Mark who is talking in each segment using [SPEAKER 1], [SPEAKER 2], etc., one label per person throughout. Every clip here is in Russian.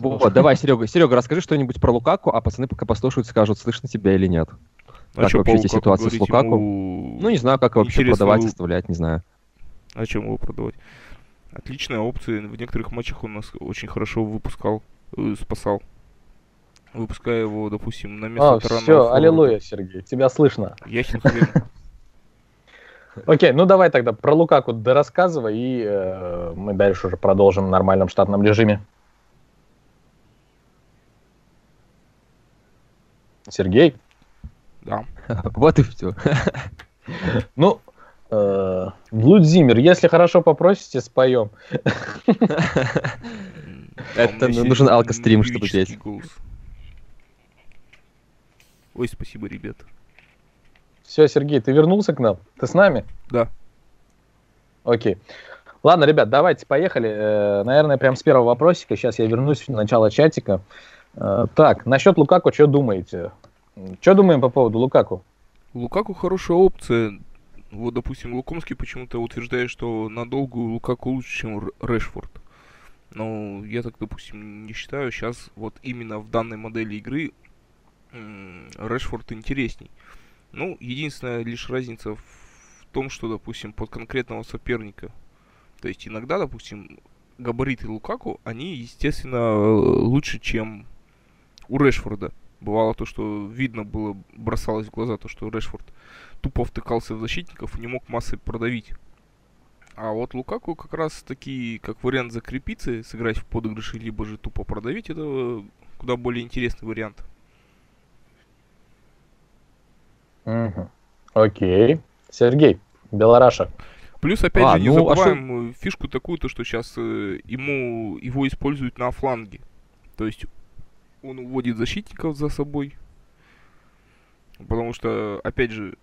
[SPEAKER 1] Вот, давай, Серега, Серега, расскажи что-нибудь про Лукаку, а пацаны пока послушают, скажут, слышно тебя или нет.
[SPEAKER 2] А
[SPEAKER 1] как вообще эти ситуации с? Лукаку?
[SPEAKER 2] Ему
[SPEAKER 1] Ну, не знаю, как вообще
[SPEAKER 2] интересно,
[SPEAKER 1] продавать, оставлять, не знаю.
[SPEAKER 2] А чем его продавать? Отличная опция. В некоторых матчах он нас очень хорошо выпускал, э, спасал. Выпуская его, допустим, на место
[SPEAKER 3] О,
[SPEAKER 2] таранного
[SPEAKER 3] все,
[SPEAKER 2] форварда.
[SPEAKER 3] аллилуйя, Сергей, тебя слышно.
[SPEAKER 2] Ясен хрен.
[SPEAKER 3] Окей, ну давай тогда про Лукаку дорассказывай, и э, мы дальше уже продолжим в нормальном штатном режиме. Сергей?
[SPEAKER 2] Да.
[SPEAKER 1] Вот и все.
[SPEAKER 3] Ну, э, Блудзимир, если хорошо попросите, споем.
[SPEAKER 1] Это нужен алкострим, чтобы
[SPEAKER 2] голос. Ой, спасибо, ребят.
[SPEAKER 3] Все, Сергей, ты вернулся к нам? Ты с нами?
[SPEAKER 2] Да.
[SPEAKER 3] Окей. Ладно, ребят, давайте поехали. Э, наверное, прям с первого вопросика. Сейчас я вернусь в начало чатика. Э, так, насчет Лукаку, что думаете? Что думаем по поводу Лукаку?
[SPEAKER 2] Лукаку хорошая опция. Вот, допустим, Лукомский почему-то утверждает, что на долгую Лукаку лучше, чем Решфорд. Но я так, допустим, не считаю. Сейчас вот именно в данной модели игры Решфорд интересней. Ну, единственная лишь разница в том, что, допустим, под конкретного соперника. То есть иногда, допустим, габариты Лукаку, они, естественно, лучше, чем у Решфорда. Бывало то, что видно было, бросалось в глаза то, что Решфорд тупо втыкался в защитников и не мог массой продавить. А вот Лукаку как раз таки, как вариант закрепиться, сыграть в подыгрыше, либо же тупо продавить, это куда более интересный вариант.
[SPEAKER 3] Мгм. Окей. Сергей, Белораша.
[SPEAKER 2] Плюс, опять
[SPEAKER 1] А,
[SPEAKER 2] же, не
[SPEAKER 1] ну, а
[SPEAKER 2] забываем э, фишку такую, то, что сейчас ему его используют на фланге. То есть он уводит защитников за собой. Потому что, опять же,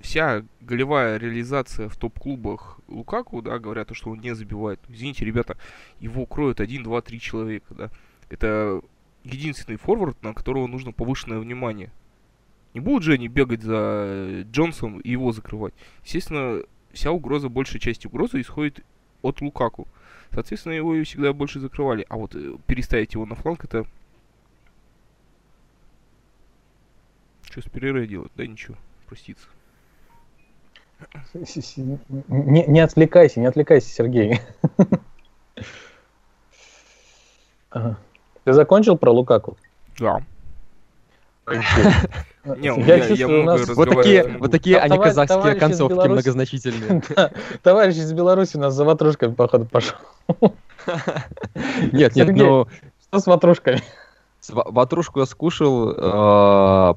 [SPEAKER 2] вся голевая реализация в топ-клубах Лукаку, да, говорят, то, что он не забивает. Извините, ребята, его кроют 1, 2, 3 человека, да. Это единственный форвард, на которого нужно повышенное внимание. Не будут же они бегать за Джонсом и его закрывать. Естественно, вся угроза, большая часть угрозы исходит от Лукаку. Соответственно, его и всегда больше закрывали. А вот э, переставить его на фланг, это... Что с перерывом делать? Да ничего, проститься.
[SPEAKER 3] Не, не отвлекайся, не отвлекайся, Сергей. Ага. Ты закончил про Лукаку?
[SPEAKER 2] Да. Не,
[SPEAKER 3] Я
[SPEAKER 2] я, я
[SPEAKER 3] чувствую, у нас-
[SPEAKER 1] Вот такие, вот такие
[SPEAKER 3] Товар-
[SPEAKER 1] они казахские концовки
[SPEAKER 3] Беларуси.
[SPEAKER 1] многозначительные.
[SPEAKER 3] Да, Товарищ из Беларуси у нас за ватрушками, походу, пошел.
[SPEAKER 1] Нет, нет,
[SPEAKER 3] Сергей.
[SPEAKER 1] ну,
[SPEAKER 3] Что с ватрушками?
[SPEAKER 1] Ватрушку я скушал. э,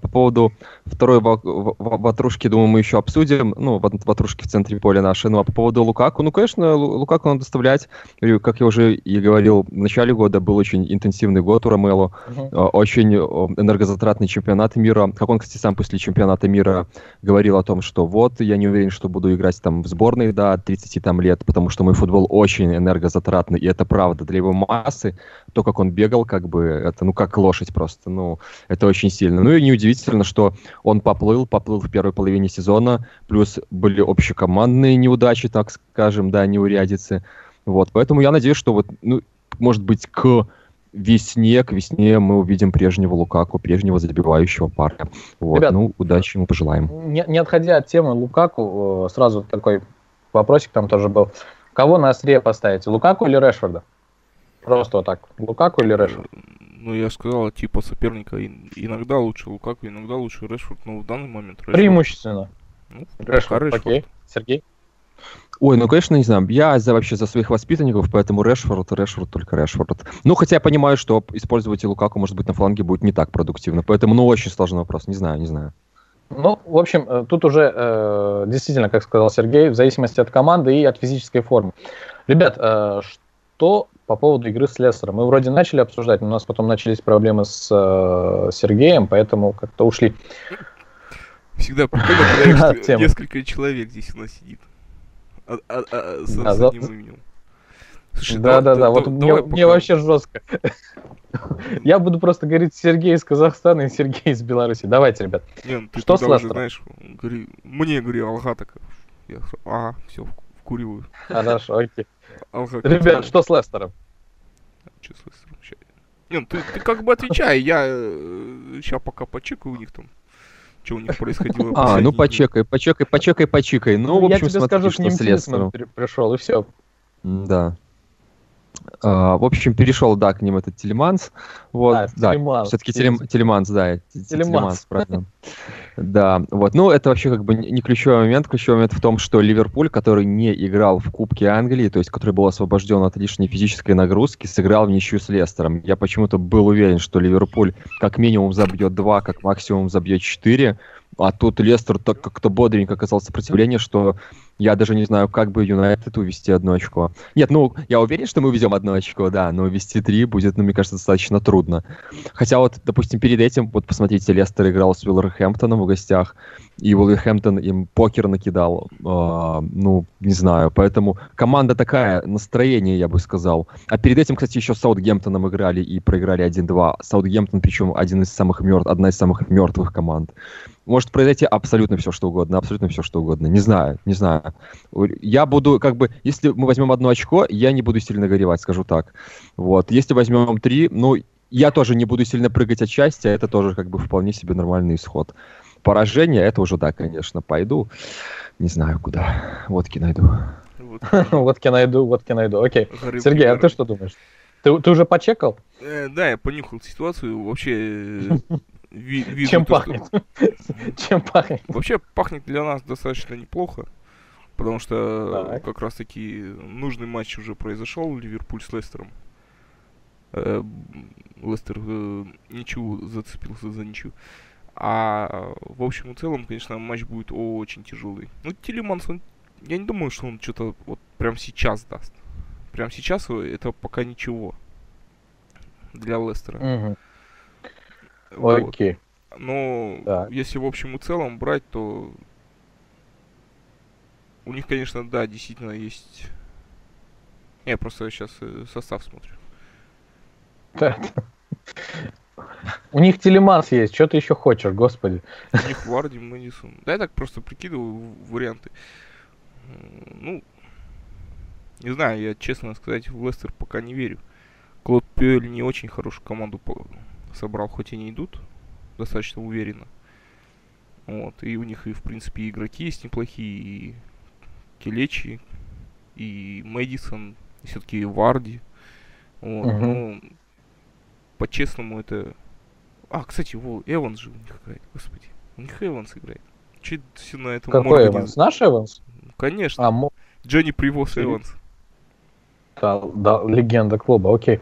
[SPEAKER 1] По поводу второй ва- ва- ватрушки, думаю, мы еще обсудим. Ну, ват- ватрушки в центре поля наши. Ну, а по поводу Лукаку, ну, конечно, Лу- Лукаку надо доставлять. Как я уже и говорил, в начале года был очень интенсивный год у Ромело. Э, очень э, энергозатратный чемпионат мира. Как он, кстати, сам после чемпионата мира говорил о том, что вот, я не уверен, что буду играть там в сборной до 30 там, лет, потому что мой футбол очень энергозатратный, и это правда. Для его массы, то, как он бегал, как бы, это, ну, как лошадь просто, ну, это очень сильно. Ну, и неудивительно, что он поплыл, поплыл в первой половине сезона, плюс были общекомандные неудачи, так скажем, да, неурядицы. Вот, поэтому я надеюсь, что вот, ну, может быть, к весне, к весне мы увидим прежнего Лукаку, прежнего забивающего парня. Вот,
[SPEAKER 3] Ребят,
[SPEAKER 1] ну, удачи ему пожелаем.
[SPEAKER 3] Не, не отходя от темы Лукаку, э, сразу такой вопросик там тоже был. Кого на острие поставите, Лукаку или Решфорда? Просто вот так, Лукаку или Решфорд?
[SPEAKER 2] Ну, я сказал, типа соперника ин- иногда лучше Лукаку, иногда лучше Решфорд, но в данный момент Решфорд.
[SPEAKER 3] Преимущественно.
[SPEAKER 2] Ну,
[SPEAKER 3] Решфорд,
[SPEAKER 2] Решфорд.
[SPEAKER 3] окей. Сергей?
[SPEAKER 1] Ой, ну, конечно, не знаю, я за вообще за своих воспитанников, поэтому Решфорд, Решфорд, только Решфорд. Ну, хотя я понимаю, что использовать Лукаку, может быть, на фланге будет не так продуктивно, поэтому, ну, очень сложный вопрос, не знаю, не знаю.
[SPEAKER 3] Ну, в общем, э, тут уже э, действительно, как сказал Сергей, в зависимости от команды и от физической формы. Ребят, э, что по поводу игры с Лестером? Мы вроде начали обсуждать, но у нас потом начались проблемы с э, Сергеем, поэтому как-то ушли.
[SPEAKER 2] Всегда прикольно, когда несколько человек здесь у нас сидит. А- а- а, с, одним именем. Слушай,
[SPEAKER 3] Да, да, да,
[SPEAKER 2] да-
[SPEAKER 3] вот мне, вообще жестко. Я буду просто говорить Сергей из Казахстана и Сергей из Беларуси. Давайте, ребят.
[SPEAKER 2] Ну
[SPEAKER 3] Что с Лестером?
[SPEAKER 2] мне говори, Алга так. Я говорю, а, все, вкуриваю.
[SPEAKER 3] Хорошо, окей.
[SPEAKER 2] Как
[SPEAKER 3] Ребят, что с Лестером?
[SPEAKER 2] Чё с Лестером? Ща- Не, ты, ты как бы отвечай, я сейчас пока почекаю у них там, что у них происходило.
[SPEAKER 1] А, ну почекай, почекай, почекай, почекай. Ну, в
[SPEAKER 3] я
[SPEAKER 1] общем,
[SPEAKER 3] тебе
[SPEAKER 1] смотри,
[SPEAKER 3] скажу, к
[SPEAKER 1] что
[SPEAKER 3] ним
[SPEAKER 1] с Лестером.
[SPEAKER 3] при- пришел, и все.
[SPEAKER 1] Да. А, в общем, перешел, да, к ним этот Телеманс. Вот,
[SPEAKER 3] А,
[SPEAKER 1] да,
[SPEAKER 3] Телеманс.
[SPEAKER 1] все-таки Телеманс, да,
[SPEAKER 3] Телеманс.
[SPEAKER 1] Правильно. Да, вот, ну, это вообще как бы не не ключевой момент. Ключевой момент в том, что Ливерпуль, который не играл в Кубке Англии, то есть который был освобожден от лишней физической нагрузки, сыграл в ничью с Лестером. Я почему-то был уверен, что Ливерпуль как минимум забьет 2, как максимум забьет 4, а тут Лестер так как-то бодренько оказал сопротивление, что я даже не знаю, как бы Юнайтед увести одно очко. Нет, ну, я уверен, что мы увезем одно очко, да, но увести три будет, ну, мне кажется, достаточно трудно. Хотя вот, допустим, перед этим, вот посмотрите, Лестер играл с Уилверхэмптоном в гостях, и Уилверхэмптон им покер накидал, а, ну, не знаю, поэтому команда такая, настроение, я бы сказал. А перед этим, кстати, еще с Саутгемптоном играли и проиграли 1-2. Саутгемптон, причем один из самых мертв, одна из самых мертвых команд. Может произойти абсолютно все, что угодно, абсолютно все, что угодно. Не знаю, не знаю. Я буду, как бы, если мы возьмем одно очко, я не буду сильно горевать, скажу так. Вот. Если возьмем три, ну, я тоже не буду сильно прыгать от счастья, это тоже как бы вполне себе нормальный исход. Поражение, это уже да, конечно, пойду. Не знаю куда. Водки найду.
[SPEAKER 3] Я найду, я найду. Окей. Сергей, а ты что думаешь? Ты, ты уже почекал?
[SPEAKER 2] Э, Да, я понюхал ситуацию, вообще э, ви- вижу
[SPEAKER 3] Чем
[SPEAKER 2] то, что-
[SPEAKER 3] пахнет? Чем пахнет?
[SPEAKER 2] Вообще пахнет для нас достаточно неплохо, потому что
[SPEAKER 3] Так.
[SPEAKER 2] как раз таки нужный матч уже произошел, Ливерпуль с Лестером. Э, Лестер э, ничего зацепился за ничью. А в общем и целом, конечно, матч будет очень тяжелый. Ну, Телеманс, он, я не думаю, что он что-то вот прям сейчас даст. Прям сейчас это пока ничего для Лестера.
[SPEAKER 3] Мгм.
[SPEAKER 2] Вот.
[SPEAKER 3] Окей.
[SPEAKER 2] Но
[SPEAKER 3] Так.
[SPEAKER 2] если в общем и целом брать, то у них, конечно, да, действительно есть. Я просто сейчас состав смотрю.
[SPEAKER 3] Да. У них телеманс есть, что ты еще хочешь, господи.
[SPEAKER 2] У них Варди, Мэдисон. Да я так просто прикидываю варианты. Ну, не знаю, я честно сказать, в Лестер пока не верю. Клод Пюэль не очень хорошую команду собрал, хоть и не идут достаточно уверенно. Вот, и у них и, в принципе, игроки есть неплохие, и Келечи, и Мэдисон, и все-таки Варди. Вот,
[SPEAKER 3] Мгм.
[SPEAKER 2] ну, по-честному это... А, кстати, во, Эванс же у них играет, господи. У них Эванс играет. Че все на этом
[SPEAKER 3] Какой
[SPEAKER 2] морду не-
[SPEAKER 3] Эванс? Наш Эванс?
[SPEAKER 2] Конечно.
[SPEAKER 3] А, мо-
[SPEAKER 2] Джонни Привоз Эванс.
[SPEAKER 3] да, да, легенда клуба, окей.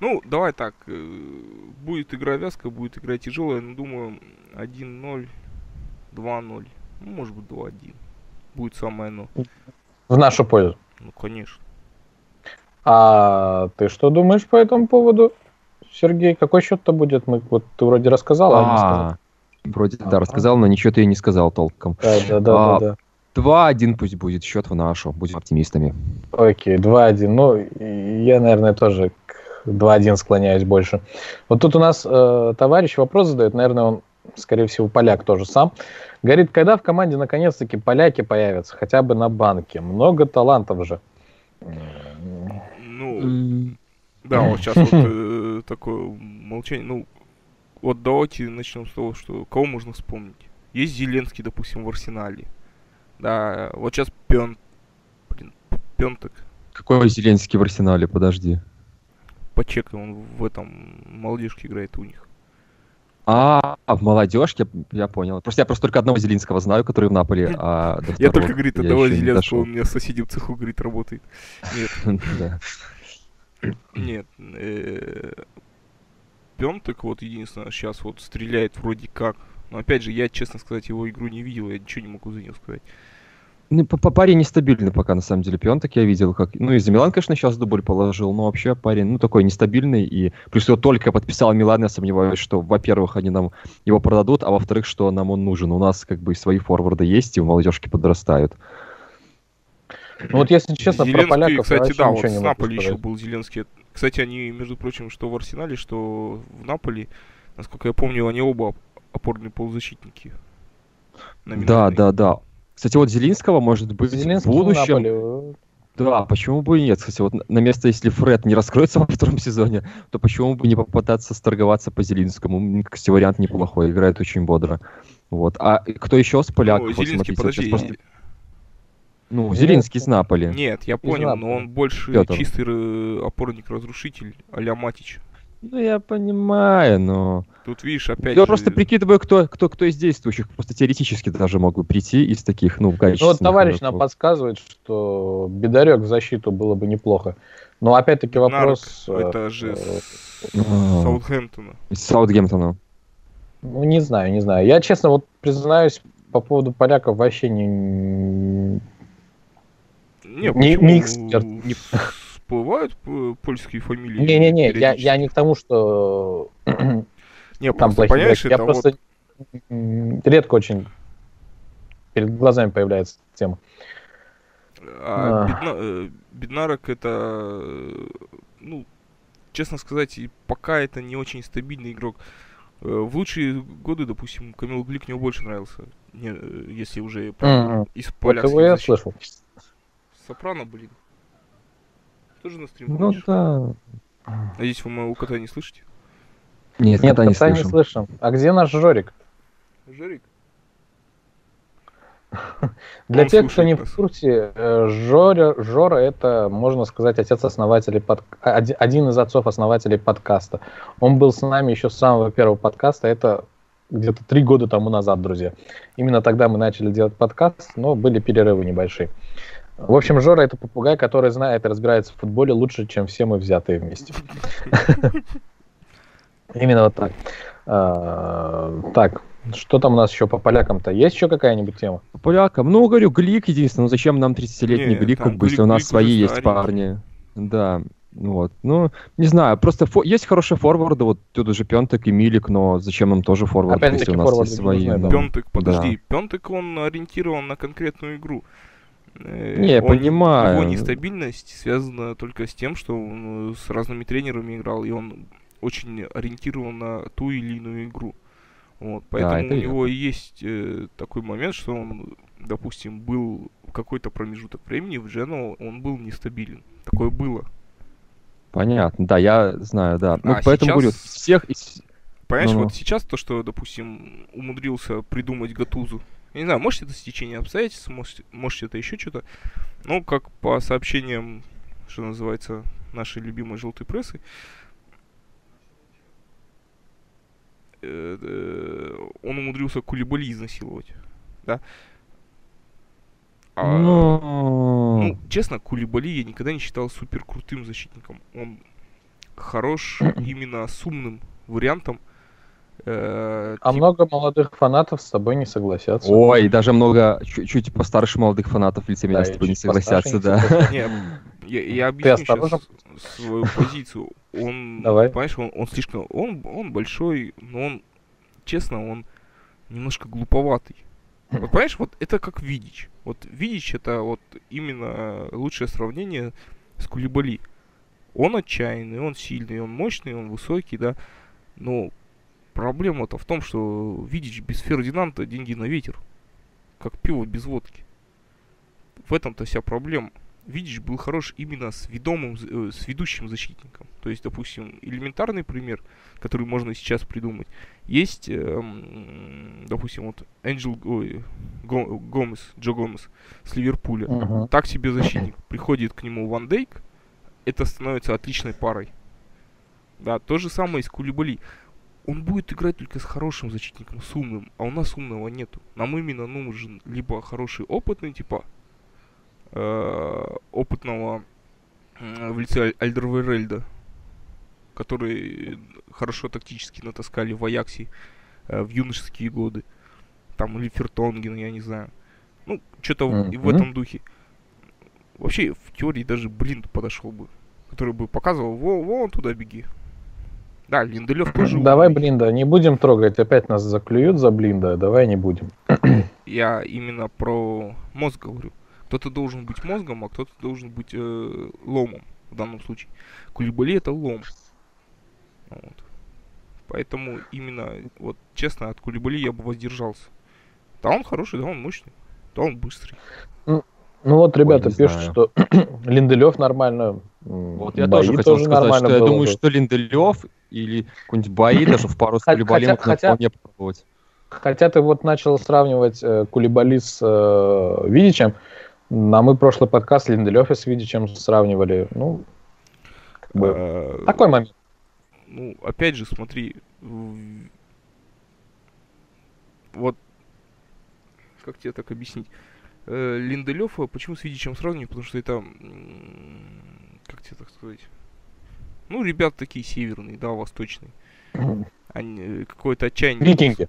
[SPEAKER 2] Ну, давай так. э, Будет игра вязкая, будет игра тяжелая, но думаю 1-0, 2-0. Ну, может быть 2-1. Будет самое оно.
[SPEAKER 3] В нашу пользу.
[SPEAKER 2] Ну, конечно.
[SPEAKER 3] А ты что думаешь по этому поводу, Сергей? Какой счет-то будет? Мы, вот ты вроде рассказал, а не сказал.
[SPEAKER 1] А, вроде да, рассказал, но ничего ты и не сказал толком.
[SPEAKER 3] Да, да, да,
[SPEAKER 1] А,
[SPEAKER 3] да,
[SPEAKER 1] 2-1 пусть будет счет в нашу, будем оптимистами.
[SPEAKER 3] Окей, 2-1. Ну, я, наверное, тоже к 2-1 склоняюсь больше. Вот тут у нас э, товарищ вопрос задает, наверное, он, скорее всего, поляк тоже сам. Говорит, когда в команде наконец-таки поляки появятся, хотя бы на банке? Много талантов же.
[SPEAKER 2] Ну, да, вот сейчас вот э, такое молчание. Ну, вот давайте начнем с того, что кого можно вспомнить. Есть Зеленский, допустим, в Арсенале. Да, вот сейчас Пен... Блин, Пентек.
[SPEAKER 1] Какой Зеленский в арсенале, подожди.
[SPEAKER 2] Почекай, он в этом молодежке играет у них.
[SPEAKER 1] А, а в молодежке, я понял. Просто я просто только одного Зеленского знаю, который в Наполе, а
[SPEAKER 2] Я только, говорит, одного Зеленского, у меня соседи в цеху, говорит, работает. Нет, нет. Пентек вот единственное сейчас вот стреляет вроде как. Но опять же, я, честно сказать, его игру не видел, я ничего не могу за него сказать.
[SPEAKER 1] Ну, парень нестабильный пока, на самом деле. Пионтек я видел, как... Ну, из-за Милан, конечно, сейчас дубль положил, но вообще парень, ну, такой нестабильный. И плюс его только подписал Милан, я сомневаюсь, что, во-первых, они нам его продадут, а во-вторых, что нам он нужен. У нас, как бы, свои форварды есть, и у молодежки подрастают.
[SPEAKER 3] Ну вот если честно, про
[SPEAKER 2] Зеленский,
[SPEAKER 3] поляков я
[SPEAKER 2] кстати, да, вот
[SPEAKER 3] могу
[SPEAKER 2] Наполи еще был Зеленский. Кстати, они, между прочим, что в Арсенале, что в Наполи, насколько я помню, они оба оп- опорные полузащитники.
[SPEAKER 1] Да,
[SPEAKER 2] Номинальные.
[SPEAKER 1] да, да. Кстати, вот Зелинского, может быть,
[SPEAKER 3] Зеленский
[SPEAKER 1] в будущем...
[SPEAKER 3] Наполе.
[SPEAKER 1] Да, почему бы и нет? Кстати, вот на место, если Фред не раскроется во втором сезоне, то почему бы не попытаться сторговаться по Зелинскому? Мне, кстати, вариант неплохой, играет очень бодро. Вот. А кто еще с поляков?
[SPEAKER 2] Ну,
[SPEAKER 1] Вот
[SPEAKER 2] Зеленский,
[SPEAKER 1] смотрите, вот сейчас
[SPEAKER 2] подожди.
[SPEAKER 1] просто- Ну, Зелинский из Наполи.
[SPEAKER 2] Нет, я
[SPEAKER 3] Из
[SPEAKER 2] понял, но он больше
[SPEAKER 1] Пётр.
[SPEAKER 2] чистый э, опорник-разрушитель а-ля Матич.
[SPEAKER 1] Ну, я понимаю, но...
[SPEAKER 2] Тут, видишь, опять
[SPEAKER 1] Я
[SPEAKER 2] же...
[SPEAKER 1] просто прикидываю, кто, кто, кто из действующих. Просто теоретически даже мог бы прийти из таких, ну,
[SPEAKER 3] Ну вот
[SPEAKER 1] качественных
[SPEAKER 3] товарищ нам
[SPEAKER 1] игроков.
[SPEAKER 3] подсказывает, что Бедарек в защиту было бы неплохо. Но опять-таки вопрос... э,
[SPEAKER 2] это же
[SPEAKER 3] э,
[SPEAKER 2] с
[SPEAKER 1] А.
[SPEAKER 2] Саутгемптона.
[SPEAKER 1] Из Саутгемптона.
[SPEAKER 3] Ну, не знаю, не знаю. Я, честно, вот признаюсь, по поводу поляков вообще не...
[SPEAKER 2] Не,
[SPEAKER 3] Не- не эксперт, не-
[SPEAKER 2] всплывают п- польские фамилии?
[SPEAKER 3] Не-не-не, я, я не к тому, что
[SPEAKER 2] Не,
[SPEAKER 3] там
[SPEAKER 2] просто,
[SPEAKER 3] плохие игроки. Я просто
[SPEAKER 2] вот...
[SPEAKER 3] м, редко очень перед глазами появляется тема.
[SPEAKER 2] А
[SPEAKER 3] А.
[SPEAKER 2] Бедна- э, Беднарок это, э, ну, честно сказать, пока это не очень стабильный игрок. Э, В лучшие годы, допустим, Камил Глик мне больше нравился, не, э, если уже прям
[SPEAKER 3] Мгм.
[SPEAKER 2] из
[SPEAKER 3] Вот
[SPEAKER 2] полякских
[SPEAKER 3] его я слышал.
[SPEAKER 2] Сопрано, блин. Тоже на стрим
[SPEAKER 1] Ну
[SPEAKER 2] ходишь?
[SPEAKER 1] да.
[SPEAKER 2] Надеюсь, вы моего кота не слышите?
[SPEAKER 1] Нет,
[SPEAKER 3] Нет,
[SPEAKER 1] кота не
[SPEAKER 3] кота не
[SPEAKER 1] слышим.
[SPEAKER 3] слышим. А где наш Жорик?
[SPEAKER 2] Жарик?
[SPEAKER 3] Для
[SPEAKER 2] Он
[SPEAKER 3] тех, кто не
[SPEAKER 2] нас.
[SPEAKER 3] в курсе, э, Жора, Жора это, можно сказать, отец-основателей под... оди- один из отцов-основателей подкаста. Он был с нами еще с самого первого подкаста, это где-то три года тому назад, друзья. Именно тогда мы начали делать подкаст, но были перерывы небольшие. В общем, Жора это попугай, который знает и разбирается в футболе лучше, чем все мы взятые вместе. Именно вот так. А, Так, что там у нас еще по полякам-то? Есть еще какая-нибудь тема?
[SPEAKER 1] По полякам. Ну, говорю, Глик единственное. Ну, зачем нам 30-летний
[SPEAKER 2] Не,
[SPEAKER 1] Глик,
[SPEAKER 2] там
[SPEAKER 1] как бы, если у нас свои
[SPEAKER 2] уже
[SPEAKER 1] есть парни. Да. Вот. Ну, не знаю, просто фо- есть хорошие форварды, вот тут же Пентек и Милик, но зачем нам тоже форварды,
[SPEAKER 3] Опять-таки
[SPEAKER 1] если у нас есть свои.
[SPEAKER 3] да.
[SPEAKER 2] Пентек, подожди, Пентек он ориентирован на конкретную игру. Э,
[SPEAKER 1] Не, я
[SPEAKER 2] он-
[SPEAKER 1] понимаю.
[SPEAKER 2] Его нестабильность связана только с тем, что он э, с разными тренерами играл, и он очень ориентирован на ту или иную игру. Вот, поэтому
[SPEAKER 1] это
[SPEAKER 2] у него и есть э, такой момент, что он, допустим, был в какой-то промежуток времени в Джену, он был нестабилен. Такое было.
[SPEAKER 1] Понятно, да, я знаю, да. Ну,
[SPEAKER 2] А
[SPEAKER 1] поэтому
[SPEAKER 2] сейчас-
[SPEAKER 1] говорю, всех...
[SPEAKER 2] Понимаешь,
[SPEAKER 1] Ну-ну.
[SPEAKER 2] вот сейчас то, что, допустим, умудрился придумать Гатузу, я не знаю, может это стечение обстоятельств, может, может это еще что-то, но как по сообщениям, что называется, нашей любимой желтой прессы, э, э, он умудрился Кулибали изнасиловать, да? А,
[SPEAKER 1] Ну,
[SPEAKER 2] ну, честно, Кулибали я никогда не считал супер крутым защитником. Он хорош именно с умным вариантом. Э,
[SPEAKER 3] А
[SPEAKER 2] тип-
[SPEAKER 3] много молодых фанатов с тобой не согласятся.
[SPEAKER 1] Ой, даже много чуть- чуть постарше молодых фанатов в лице меня
[SPEAKER 3] Да,
[SPEAKER 1] с тобой не согласятся, да.
[SPEAKER 2] Не, я, я объясню
[SPEAKER 3] осторожен?
[SPEAKER 2] сейчас свою позицию. Он,
[SPEAKER 3] Давай.
[SPEAKER 2] понимаешь, он, он слишком, он, он большой, но он, честно, он немножко глуповатый. Вот понимаешь, вот это как Видич. Вот Видич это вот именно лучшее сравнение с Кулибали. Он отчаянный, он сильный, он мощный, он высокий, да. Но проблема-то в том, что Видич без Фердинанда деньги на ветер. Как пиво без водки. В этом-то вся проблема. Видич был хорош именно с ведомым, э, с ведущим защитником. То есть, допустим, элементарный пример, который можно сейчас придумать. Есть, эм, допустим, вот Энджел ой, Го- Гомес, Джо Гомес с Ливерпуля.
[SPEAKER 3] Мгм.
[SPEAKER 2] Так себе защитник. Приходит к нему Ван Дейк, это становится отличной парой. Да, то же самое и с Кулибали. Он будет играть только с хорошим защитником, с умным, а у нас умного нету. Нам именно нужен либо хороший опытный, типа э, опытного м, в лице Аль- Альдервейрельда, который хорошо тактически натаскали в Аяксе э, в юношеские годы. Там или Фертонген, я не знаю. Ну, что-то в- и в этом духе. Вообще, в теории даже Блинд подошел бы. Который бы показывал, во, во, туда беги. Да, Линделев тоже
[SPEAKER 3] Давай,
[SPEAKER 2] умный.
[SPEAKER 3] Блинда, не будем трогать, опять нас заклюют за Блинда, давай не будем.
[SPEAKER 2] Я именно про мозг говорю. Кто-то должен быть мозгом, а кто-то должен быть э, ломом в данном случае. Кулибали это лом. Вот. Поэтому именно, вот честно, от Кулибали я бы воздержался. Да он хороший, да он мощный, да он быстрый.
[SPEAKER 3] Ну вот ребята
[SPEAKER 1] Ой,
[SPEAKER 3] пишут,
[SPEAKER 1] знаю.
[SPEAKER 3] что Линделев нормально.
[SPEAKER 1] Вот я
[SPEAKER 3] Бои
[SPEAKER 1] тоже хотел сказать,
[SPEAKER 3] нормально
[SPEAKER 1] что я
[SPEAKER 3] было
[SPEAKER 1] думаю,
[SPEAKER 3] бы.
[SPEAKER 1] что Линделев или какой-нибудь бои даже в пару с можно
[SPEAKER 3] хотя-
[SPEAKER 1] вполне попробовать.
[SPEAKER 3] Хотя ты вот начал сравнивать э, Кулибали с э, Видичем, а мы прошлый подкаст Линделёфа с Видичем сравнивали. Ну, как бы,
[SPEAKER 2] А,
[SPEAKER 3] такой момент.
[SPEAKER 2] Ну, опять же, смотри, вот как тебе так объяснить? Э, Линделёва почему с Видичем сравниваю? Потому что это, как тебе так сказать? Ну, ребята такие северные, да, восточные. Они, э, какое-то отчаяние.
[SPEAKER 3] Викинги.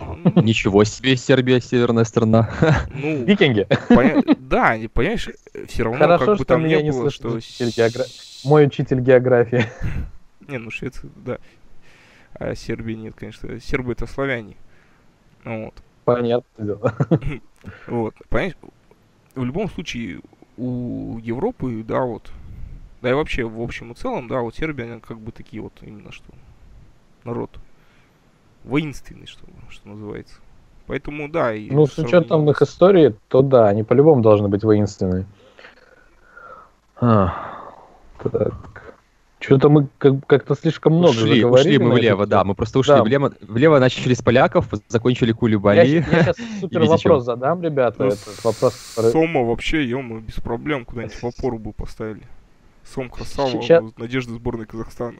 [SPEAKER 2] М,
[SPEAKER 1] Ничего себе, Сербия, северная страна.
[SPEAKER 2] Ну,
[SPEAKER 3] Викинги.
[SPEAKER 2] поня- да, они, понимаешь, все равно
[SPEAKER 3] Хорошо,
[SPEAKER 2] как бы
[SPEAKER 3] что
[SPEAKER 2] там
[SPEAKER 3] меня
[SPEAKER 2] не было, что...
[SPEAKER 3] учитель геогра- Мой учитель географии.
[SPEAKER 2] Не, ну Швеция, да. А Сербия нет, конечно. Сербы это славяне. Ну Вот.
[SPEAKER 3] Понятно. дело.
[SPEAKER 2] Вот. Понимаешь, в любом случае у Европы, да, вот, да и вообще в общем и целом, да, вот Сербия, она как бы такие вот именно что народ воинственный, что, что называется. Поэтому, да, и
[SPEAKER 3] Ну, с учетом их истории, то да, они по-любому должны быть воинственные. А, так. Что-то мы как- как-то слишком много
[SPEAKER 1] ушли,
[SPEAKER 3] заговорили
[SPEAKER 1] ушли мы влево, да. Мы просто ушли
[SPEAKER 3] Да.
[SPEAKER 1] влево. Влево начали с поляков, закончили
[SPEAKER 3] Я,
[SPEAKER 1] Кулибали.
[SPEAKER 3] сейчас супер вопрос задам, ребята.
[SPEAKER 2] Ну,
[SPEAKER 3] Этот вопрос,
[SPEAKER 2] Сома вообще, ё без проблем куда-нибудь в опору бы поставили. Сом красава,
[SPEAKER 3] Ща-
[SPEAKER 2] надежда сборной Казахстана.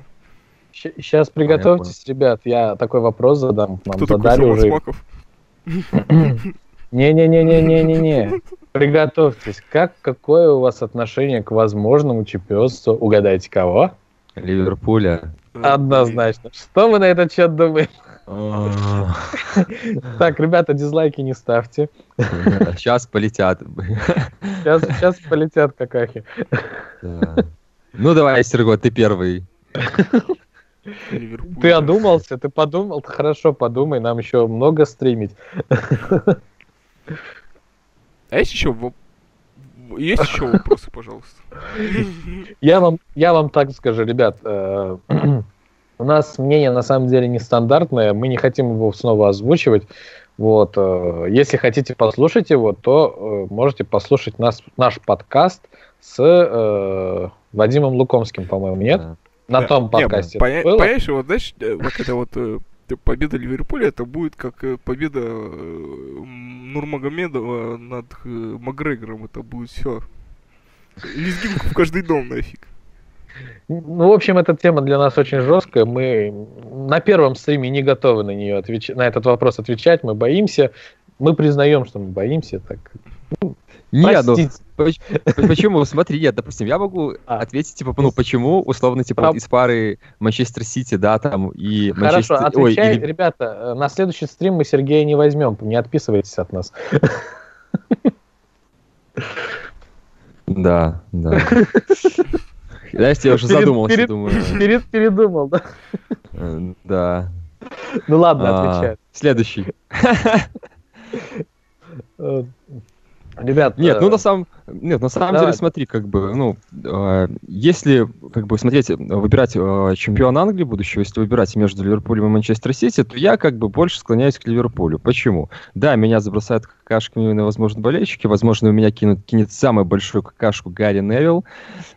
[SPEAKER 3] Сейчас приготовьтесь, ребят. Я такой вопрос задам. Нам
[SPEAKER 2] Кто такой
[SPEAKER 3] задали
[SPEAKER 2] Сома
[SPEAKER 3] уже.
[SPEAKER 2] Смаков?
[SPEAKER 3] Не-не-не-не-не-не-не. Приготовьтесь. Как, какое у вас отношение к возможному чемпионству? Угадайте кого?
[SPEAKER 1] Ливерпуля.
[SPEAKER 3] Однозначно. Что вы на этот счет думаете?
[SPEAKER 1] А,
[SPEAKER 3] Так, ребята, дизлайки не ставьте.
[SPEAKER 1] Сейчас полетят.
[SPEAKER 3] Сейчас, сейчас полетят какахи.
[SPEAKER 1] Ну давай, Серго, ты первый.
[SPEAKER 3] Ты одумался, ты подумал, ты хорошо подумай, нам еще много стримить.
[SPEAKER 2] А есть еще есть еще вопросы, пожалуйста?
[SPEAKER 3] Я вам, я вам так скажу, ребят, э, у нас мнение на самом деле нестандартное, мы не хотим его снова озвучивать. Вот, э, если хотите послушать его, то э, можете послушать нас, наш подкаст с э, Вадимом Лукомским, по-моему, нет?
[SPEAKER 1] Да.
[SPEAKER 3] На
[SPEAKER 2] Да.
[SPEAKER 3] том
[SPEAKER 2] Не,
[SPEAKER 3] подкасте.
[SPEAKER 2] поня-
[SPEAKER 3] это было?
[SPEAKER 2] Понимаешь, вот знаешь, э, вот это вот э, т- победа Ливерпуля, это будет как победа Нурмагомедова над Макгрегором, это будет все. Лезгинку в каждый дом нафиг.
[SPEAKER 3] Ну, в общем, эта тема для нас очень жесткая. Мы на первом стриме не готовы на нее отвечать, на этот вопрос отвечать. Мы боимся. Мы признаем, что мы боимся. Так,
[SPEAKER 1] Не, ну поч- почему? Смотри, нет, допустим, я могу
[SPEAKER 3] А.
[SPEAKER 1] ответить, типа, ну почему, условно, типа, вот из пары Манчестер Сити, да, там, и
[SPEAKER 3] Хорошо,
[SPEAKER 1] Манчестер... ой,
[SPEAKER 3] отвечай,
[SPEAKER 1] или-
[SPEAKER 3] ребята. э, На следующий стрим мы Сергея не возьмем. Не отписывайтесь от нас.
[SPEAKER 1] Да, да. Знаешь, я уже задумался,
[SPEAKER 3] перед-
[SPEAKER 1] думаю.
[SPEAKER 3] Перед, передумал, да?
[SPEAKER 1] э, Да.
[SPEAKER 3] Ну ладно,
[SPEAKER 1] А,
[SPEAKER 3] отвечай.
[SPEAKER 1] Следующий.
[SPEAKER 3] Ребят,
[SPEAKER 1] Нет,
[SPEAKER 3] э,
[SPEAKER 1] ну на самом, нет, на самом
[SPEAKER 3] давай.
[SPEAKER 1] деле, смотри, как бы, ну, э, если, как бы, смотреть, э, выбирать э, чемпиона Англии будущего, если выбирать между Ливерпулем и Манчестер Сити, то я, как бы, больше склоняюсь к Ливерпулю. Почему? Да, меня забросают какашками, возможно, болельщики, возможно, у меня кинут, кинет самую большую какашку Гарри Невилл,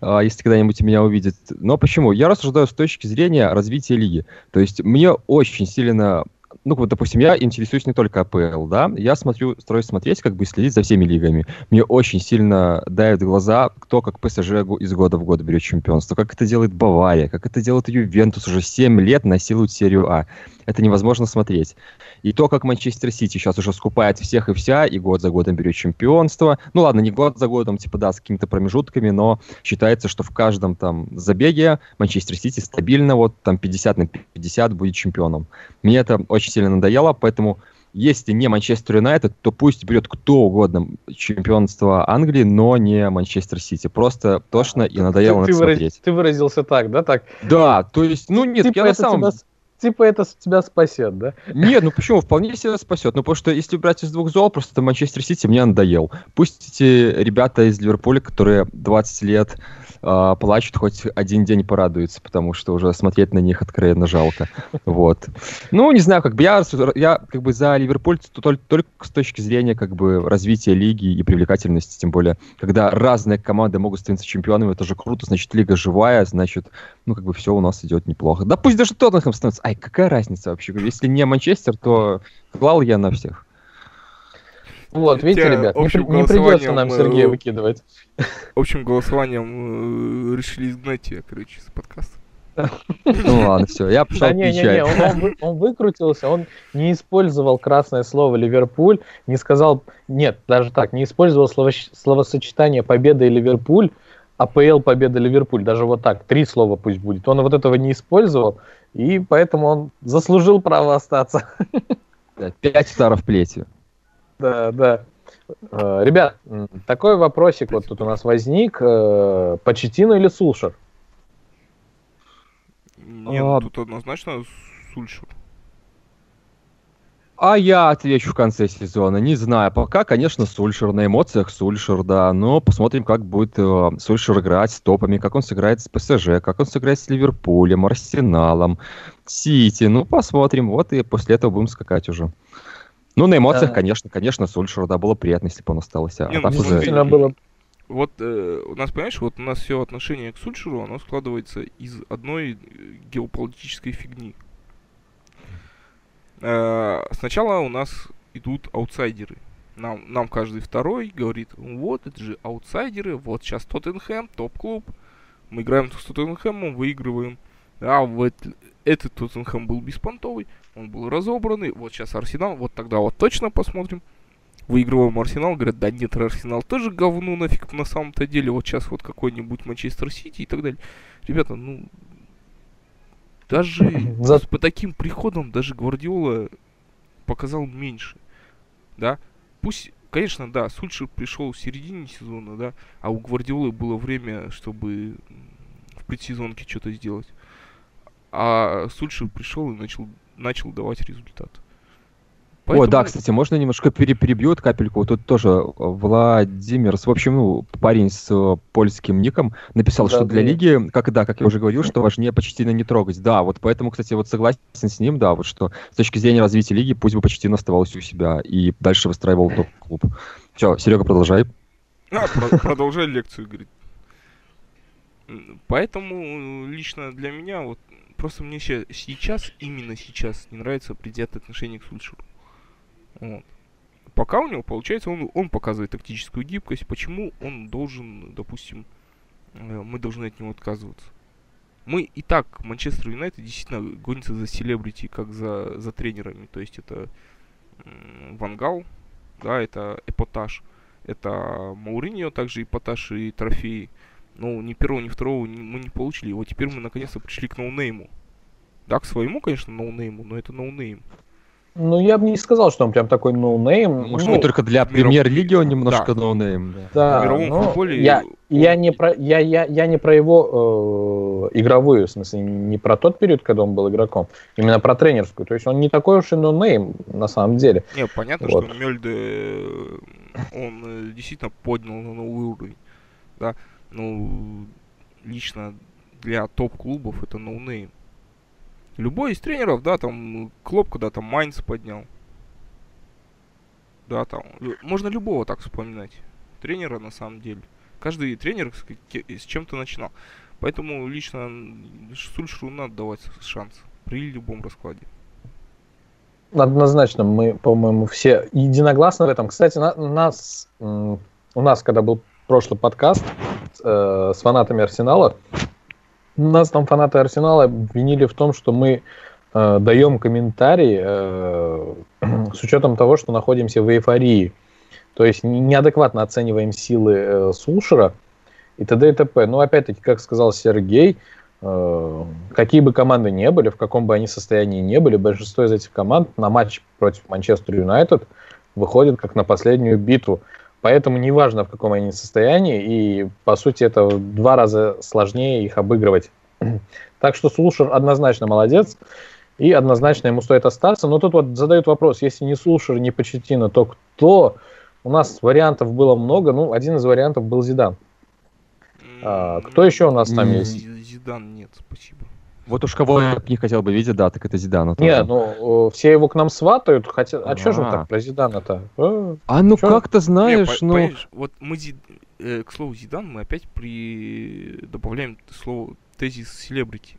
[SPEAKER 1] э, если когда-нибудь меня увидит. Но почему? Я рассуждаю с точки зрения развития лиги. То есть мне очень сильно ну, вот, допустим, я интересуюсь не только АПЛ, да, я смотрю, стараюсь смотреть, как бы следить за всеми лигами. Мне очень сильно давит в глаза, кто как ПСЖ из года в год берет чемпионство, как это делает Бавария, как это делает Ювентус, уже 7 лет насилует серию А. Это невозможно смотреть. И то, как Манчестер Сити сейчас уже скупает всех и вся, и год за годом берет чемпионство. Ну ладно, не год за годом, типа, да, с какими-то промежутками, но считается, что в каждом там забеге Манчестер Сити стабильно вот там 50 на 50 будет чемпионом. Мне это очень сильно надоело, поэтому если не Манчестер Юнайтед, то пусть берет кто угодно чемпионство Англии, но не Манчестер Сити. Просто тошно и надоело на
[SPEAKER 3] ты, ты, выраз-
[SPEAKER 1] смотреть.
[SPEAKER 3] ты выразился так, да, так?
[SPEAKER 1] Да, то есть, ну нет,
[SPEAKER 3] типа,
[SPEAKER 1] я на самом
[SPEAKER 3] тебя, типа это тебя спасет, да?
[SPEAKER 1] нет, ну почему? Вполне себя спасет. Ну, потому что если брать из двух зол, просто Манчестер Сити мне надоел. Пусть эти ребята из Ливерпуля, которые 20 лет э, плачут, хоть один день порадуются, потому что уже смотреть на них откровенно жалко. Вот. Ну, не знаю, как бы я, я как бы за Ливерпуль только, только с точки зрения как бы развития лиги и привлекательности, тем более, когда разные команды могут становиться чемпионами, это же круто, значит, лига живая, значит, ну, как бы все у нас идет неплохо. Да пусть даже Тоттенхэм становится. Ай, какая разница вообще? Если не Манчестер, то клал я на всех.
[SPEAKER 3] Вот, видите, ребят, не, не придется нам Сергея выкидывать.
[SPEAKER 2] Общим голосованием э, решили изгнать тебя, короче, с подкаста.
[SPEAKER 1] Ну ладно, все, я пошел да, не, не, не,
[SPEAKER 3] он, он, он выкрутился, он не использовал красное слово Ливерпуль, не сказал, нет, даже так, не использовал слово, словосочетание победа и Ливерпуль, АПЛ победа Ливерпуль, даже вот так, три слова пусть будет. Он вот этого не использовал, и поэтому он заслужил право остаться.
[SPEAKER 1] Пять ударов плетью.
[SPEAKER 3] Да, да. Э, ребят, такой вопросик вот тут у нас возник. Э, Почетину или Сулшер?
[SPEAKER 2] Нет, а... тут однозначно Сульшер.
[SPEAKER 1] А я отвечу в конце сезона. Не знаю. Пока, конечно, Сульшер. На эмоциях Сульшер, да. Но посмотрим, как будет э, Сульшер играть с топами, как он сыграет с ПСЖ, как он сыграет с Ливерпулем, Арсеналом, Сити. Ну, посмотрим. Вот и после этого будем скакать уже. Ну, на эмоциях, да. конечно, конечно, Сульшеру, да, было приятно, если бы он остался. Не, а ну, так уже...
[SPEAKER 2] было... Вот э, у нас, понимаешь, вот у нас все отношение к Сульшеру, оно складывается из одной э, геополитической фигни. Э, сначала у нас идут аутсайдеры. Нам, нам каждый второй говорит, вот, это же аутсайдеры, вот сейчас Тоттенхэм, топ-клуб, мы играем с Тоттенхэмом, выигрываем. А вот этот Тоттенхэм был беспонтовый, он был разобранный. Вот сейчас Арсенал, вот тогда вот точно посмотрим. Выигрываем Арсенал, говорят, да нет, Арсенал тоже говно нафиг на самом-то деле. Вот сейчас вот какой-нибудь Манчестер Сити и так далее. Ребята, ну, даже За... по таким приходам даже Гвардиола показал меньше. Да, пусть, конечно, да, Сульшер пришел в середине сезона, да, а у Гвардиолы было время, чтобы в предсезонке что-то сделать. А Сульшер пришел и начал начал давать результат.
[SPEAKER 1] Поэтому... О, да, кстати, можно немножко перебью капельку. Тут тоже э, Владимир, в общем, ну, парень с э, польским ником, написал, да, что для да. лиги, как да, как я уже говорил, что важнее почти не трогать. Да, вот поэтому, кстати, вот согласен с ним, да, вот что с точки зрения развития лиги, пусть бы почти оставался у себя и дальше выстраивал топ-клуб. Все, Серега, продолжай.
[SPEAKER 2] А, про- продолжай лекцию, говорит. Поэтому лично для меня вот Просто мне сейчас, именно сейчас, не нравится предвзятое отношение к Сульшеру. Вот. Пока у него получается, он, он показывает тактическую гибкость. Почему он должен, допустим, э, мы должны от него отказываться? Мы и так, Манчестер Юнайтед действительно гонится за селебрити, как за, за тренерами. То есть это Вангал, да, это эпатаж. Это Мауриньо, также эпатаж и трофеи. Ну, ни первого, ни второго мы не получили. Вот теперь мы наконец-то пришли к ноунейму. Да, к своему, конечно, ноунейму, но это ноунейм.
[SPEAKER 3] Ну, я бы не сказал, что он прям такой ноунейм.
[SPEAKER 1] Может, ну, только для премьер-лиги он немножко да. ноунейм.
[SPEAKER 3] Да, да в ну, футболе... Я, он... я, не про, я, я, я не про его э, игровую, в смысле, не про тот период, когда он был игроком, именно про тренерскую. То есть он не такой уж и ноунейм, на самом деле.
[SPEAKER 2] Не, понятно, вот. что Мельде, э, он э, действительно поднял на новый уровень. Да? Ну, лично для топ-клубов это ноунейм. Любой из тренеров, да, там, Клоп когда-то Майнц поднял. Да, там, можно любого так вспоминать. Тренера, на самом деле. Каждый тренер с, с чем-то начинал. Поэтому лично Сульшеру надо давать шанс при любом раскладе.
[SPEAKER 3] Однозначно, мы, по-моему, все единогласны в этом. Кстати, на, нас, у нас, когда был прошлый подкаст э, с фанатами Арсенала. Нас там фанаты Арсенала обвинили в том, что мы э, даем комментарии э, с учетом того, что находимся в эйфории. То есть неадекватно оцениваем силы э, Сулшера и т.д. и т.п. Но опять-таки, как сказал Сергей, э, какие бы команды не были, в каком бы они состоянии не были, большинство из этих команд на матч против Манчестер Юнайтед выходит как на последнюю битву. Поэтому неважно, в каком они состоянии, и, по сути, это в два раза сложнее их обыгрывать. Так что Слушер однозначно молодец, и однозначно ему стоит остаться. Но тут вот задают вопрос, если не Слушер, не Почетина, то кто? У нас вариантов было много, ну, один из вариантов был Зидан. А, кто еще у нас там есть?
[SPEAKER 2] Зидан нет, спасибо.
[SPEAKER 1] Вот уж кого я не хотел бы видеть, да, так это Зидана.
[SPEAKER 3] Не,
[SPEAKER 1] тоже.
[SPEAKER 3] ну, э, все его к нам сватают, хотя... А что же
[SPEAKER 1] А.
[SPEAKER 3] так про Зидана-то? Э,
[SPEAKER 1] А ну как-то
[SPEAKER 2] Не,
[SPEAKER 1] знаешь,
[SPEAKER 2] по-
[SPEAKER 1] ну...
[SPEAKER 2] вот мы, Зи- э, к слову, Зидан, мы опять при... добавляем слово тезис селебрити.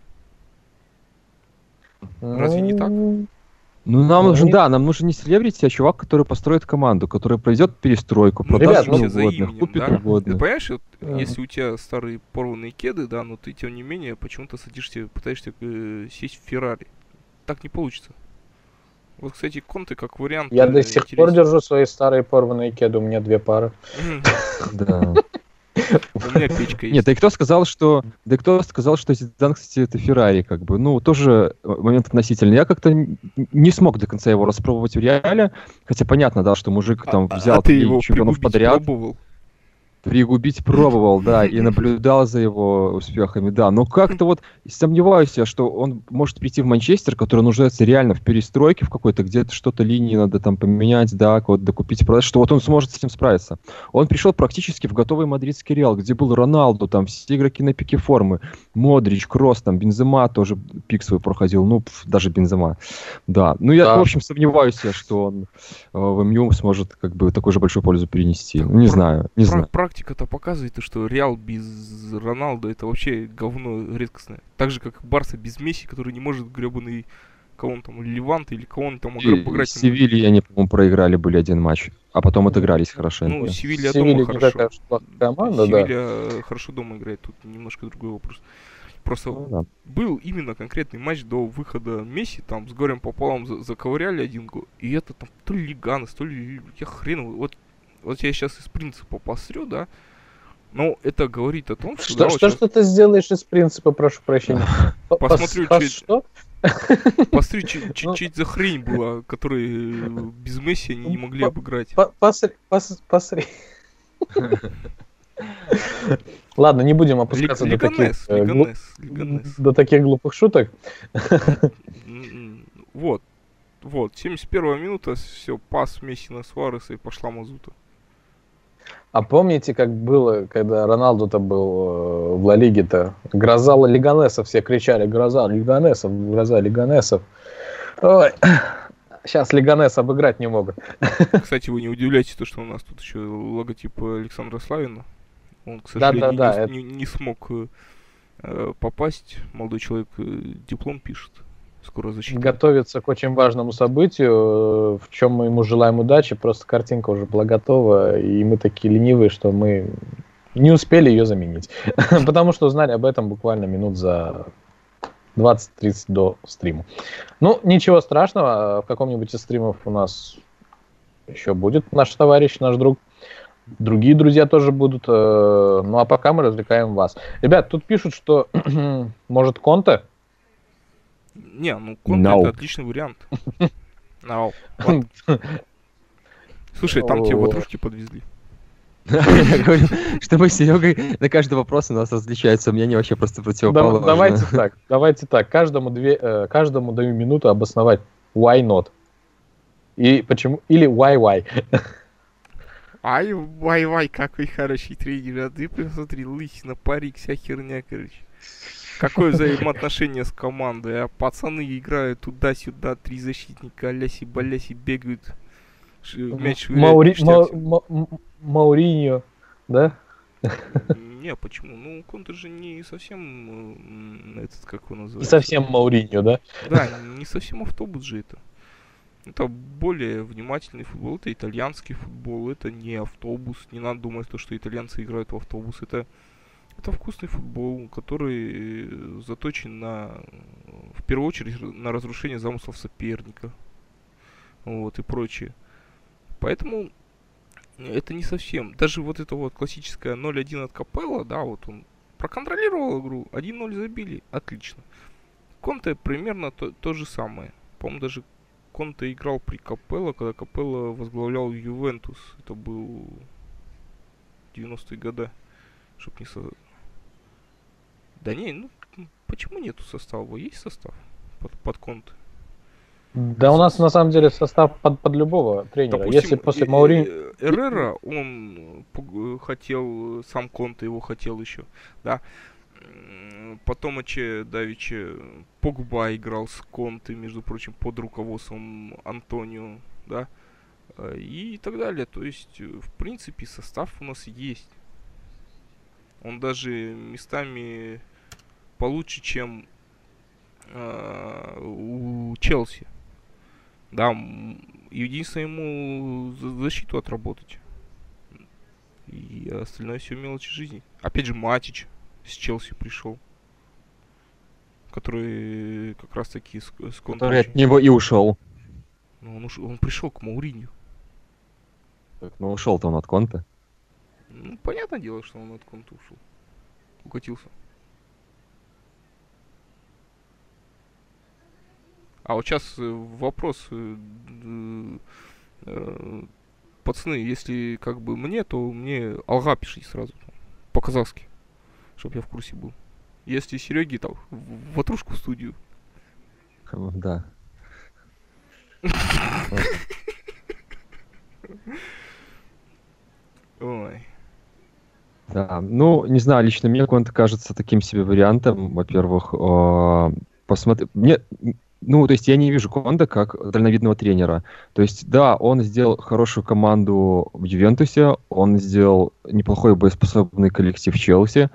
[SPEAKER 2] Разве не так?
[SPEAKER 3] Ну,
[SPEAKER 1] нам
[SPEAKER 3] Ну,
[SPEAKER 1] нужен,
[SPEAKER 3] не-
[SPEAKER 1] да, нам нужен не селебрити, а чувак, который построит команду, который проведет перестройку,
[SPEAKER 2] Ну,
[SPEAKER 1] продаст
[SPEAKER 3] ребят, ну-
[SPEAKER 2] именем,
[SPEAKER 1] купит
[SPEAKER 2] да? Ты
[SPEAKER 1] угодных.
[SPEAKER 2] понимаешь, вот,
[SPEAKER 3] Мгм.
[SPEAKER 2] если у тебя старые порванные кеды, да, но ты тем не менее почему-то садишься, пытаешься э, сесть в Феррари. Так не получится. Вот, кстати, Конте как вариант.
[SPEAKER 3] Я
[SPEAKER 2] э,
[SPEAKER 3] до сих пор
[SPEAKER 2] интересен.
[SPEAKER 3] держу свои старые порванные кеды, у меня две пары.
[SPEAKER 1] Да.
[SPEAKER 2] У меня печка есть.
[SPEAKER 1] Нет, да и кто сказал, что... Да и кто сказал, что Зидан, кстати, это Феррари, как бы. Ну, тоже э, момент относительный. Я как-то не смог до конца его распробовать в реале, хотя понятно, да, что мужик там
[SPEAKER 2] А-
[SPEAKER 1] взял
[SPEAKER 2] а ты
[SPEAKER 1] три
[SPEAKER 2] его
[SPEAKER 1] чемпионов подряд.
[SPEAKER 2] пробовал?
[SPEAKER 1] Пригубить пробовал, да, и наблюдал за его успехами, да. Но как-то вот сомневаюсь я, что он может прийти в Манчестер, который нуждается реально в перестройке в какой-то, где-то что-то линии надо там поменять, да, вот докупить, продать, что вот он сможет с этим справиться. Он пришел практически в готовый мадридский Реал, где был Роналду, там все игроки на пике формы, Модрич, Кросс, там Бензема тоже пик свой проходил, ну, даже Бензема, да. Ну, я,
[SPEAKER 3] Да.
[SPEAKER 1] в общем, сомневаюсь я, что он э, в МЮ сможет как бы такую же большую пользу перенести. Ну, не
[SPEAKER 2] Пр-
[SPEAKER 1] знаю, не
[SPEAKER 2] Пра-
[SPEAKER 1] знаю.
[SPEAKER 2] Практика-то показывает, то, что Реал без Роналду это вообще говно редкостное. Так же, как Барса без Месси, который не может гребаный кого он там, Левант или кого он там
[SPEAKER 1] И
[SPEAKER 2] обыграть. не может.
[SPEAKER 1] Севильи они, по-моему, проиграли были один матч, а потом отыгрались хорошенько.
[SPEAKER 2] Ну, Севилья дома хорошо.
[SPEAKER 3] команда, да.
[SPEAKER 2] Севилья э, хорошо дома играет, тут немножко другой вопрос. Просто
[SPEAKER 1] Ну, да.
[SPEAKER 2] был именно конкретный матч до выхода Месси, там с горем пополам за- заковыряли один гол, и это там то ли Лиганес, то ли я хрен вот, вот я сейчас из принципа посрю, да, но это говорит о том, что,
[SPEAKER 3] Что,
[SPEAKER 2] да, вот
[SPEAKER 3] что ж ты сделаешь из принципа, прошу прощения? По- пос-
[SPEAKER 2] Посмотрю,
[SPEAKER 3] пос-
[SPEAKER 2] чё-
[SPEAKER 3] что?
[SPEAKER 2] посмотри, че-
[SPEAKER 3] Ну.
[SPEAKER 2] за хрень была, которые э, без Месси они не могли обыграть.
[SPEAKER 3] По- посри- пос- посри. Ладно, не будем опускаться до таких, э, до таких глупых шуток.
[SPEAKER 2] М, Вот. Вот, 71 минута, все, пас Месси на Суареса и пошла мазута.
[SPEAKER 3] А помните, как было, когда Роналду-то был э, в Ла Лиге-то? Гроза Лиганесов, все кричали, гроза Лиганесов, гроза Лиганесов. Ой, сейчас Лиганес обыграть не могут.
[SPEAKER 2] Кстати, вы не удивляйтесь, то, что у нас тут еще логотип Александра Славина. Он, к сожалению,
[SPEAKER 3] Да-да-да,
[SPEAKER 2] не,
[SPEAKER 3] это-
[SPEAKER 2] не- не смог э, э, попасть. Молодой человек э, диплом пишет. Скоро защита.
[SPEAKER 3] Готовится к очень важному событию, э, в чем мы ему желаем удачи. Просто картинка уже была готова, и мы такие ленивые, что мы не успели ее заменить. Потому что узнали об этом буквально минут за 20-30 до стрима. Ну, ничего страшного, в каком-нибудь из стримов у нас еще будет наш товарищ, наш друг. Другие друзья тоже будут. э, Ну а пока мы развлекаем вас. Ребят, тут пишут, что может Конте
[SPEAKER 2] Не, ну Конте
[SPEAKER 1] No.
[SPEAKER 2] это отличный вариант. No. Вот. Слушай, там тебе ватрушки подвезли.
[SPEAKER 1] Я говорю, что мы с Серегой на каждый вопрос у нас различаются мнения вообще просто противоположные.
[SPEAKER 3] давайте так, давайте так. Каждому, две, э, каждому даю минуту обосновать why not. И почему, или why why.
[SPEAKER 2] Ай, вай, вай, какой хороший тренер. А ты посмотри, лысина, парик, вся херня, короче. Какое взаимоотношение с командой, а пацаны играют туда-сюда, три защитника, аляси-баляси бегают, мяч
[SPEAKER 3] Маури- Ма- Ма- Мауриньо, да?
[SPEAKER 2] Не, почему? Ну, Контр же не совсем этот, как его
[SPEAKER 3] Не
[SPEAKER 2] называется?
[SPEAKER 3] совсем Мауриньо, да?
[SPEAKER 2] Да, не совсем автобус же это. Это более внимательный футбол, это итальянский футбол, это не автобус. Не надо думать, то, что итальянцы играют в автобус. Это, это вкусный футбол, который э, заточен на, в первую очередь, на разрушение замыслов соперника. Вот, и прочее. Поэтому это не совсем. Даже вот это вот классическое 0-1 от Капелла, да, вот он проконтролировал игру, 1-0 забили, отлично. Конте примерно то, то же самое. По-моему, даже Конте играл при Капелло, когда Капелло возглавлял Ювентус. Это был 90-е годы. Чтоб не со... Да не, ну почему нету состава? Есть состав под, под Конте?
[SPEAKER 3] Да у нас на самом деле состав под, под любого тренера.
[SPEAKER 2] Допустим,
[SPEAKER 3] Если после
[SPEAKER 2] э,
[SPEAKER 3] Маурини...
[SPEAKER 2] э, Эррера, он пог- хотел, сам Конте его хотел еще, да. Потом Че Давича Погба играл с Конте, между прочим, под руководством Антонио, да. Э, И так далее. То есть, э, в принципе, состав у нас есть. Он даже местами получше, чем э, у Челси. Да, единственное ему за- защиту отработать. И остальное все мелочи жизни. Опять же, Матич с Челси пришел. Который как раз таки с, с
[SPEAKER 1] Который от него и ушел.
[SPEAKER 2] Ну, он, уш- он пришел к Мауриню.
[SPEAKER 1] Так, Ну, ушел-то он от Конта.
[SPEAKER 2] Ну, понятное дело, что он от Конте ушел. Укатился. А вот сейчас вопрос. э, э, Пацаны, если как бы мне, то мне алга пишите сразу. По-казахски. Чтоб я в курсе был. Если Сереги там в ватрушку в студию.
[SPEAKER 1] Да.
[SPEAKER 2] Ой.
[SPEAKER 1] Да, ну, не знаю, лично мне Конте кажется таким себе вариантом. Во-первых, э, посмотри, мне, ну, то есть я не вижу Конте как дальновидного тренера. То есть, да, он сделал хорошую команду в Ювентусе, он сделал неплохой боеспособный коллектив в Челси,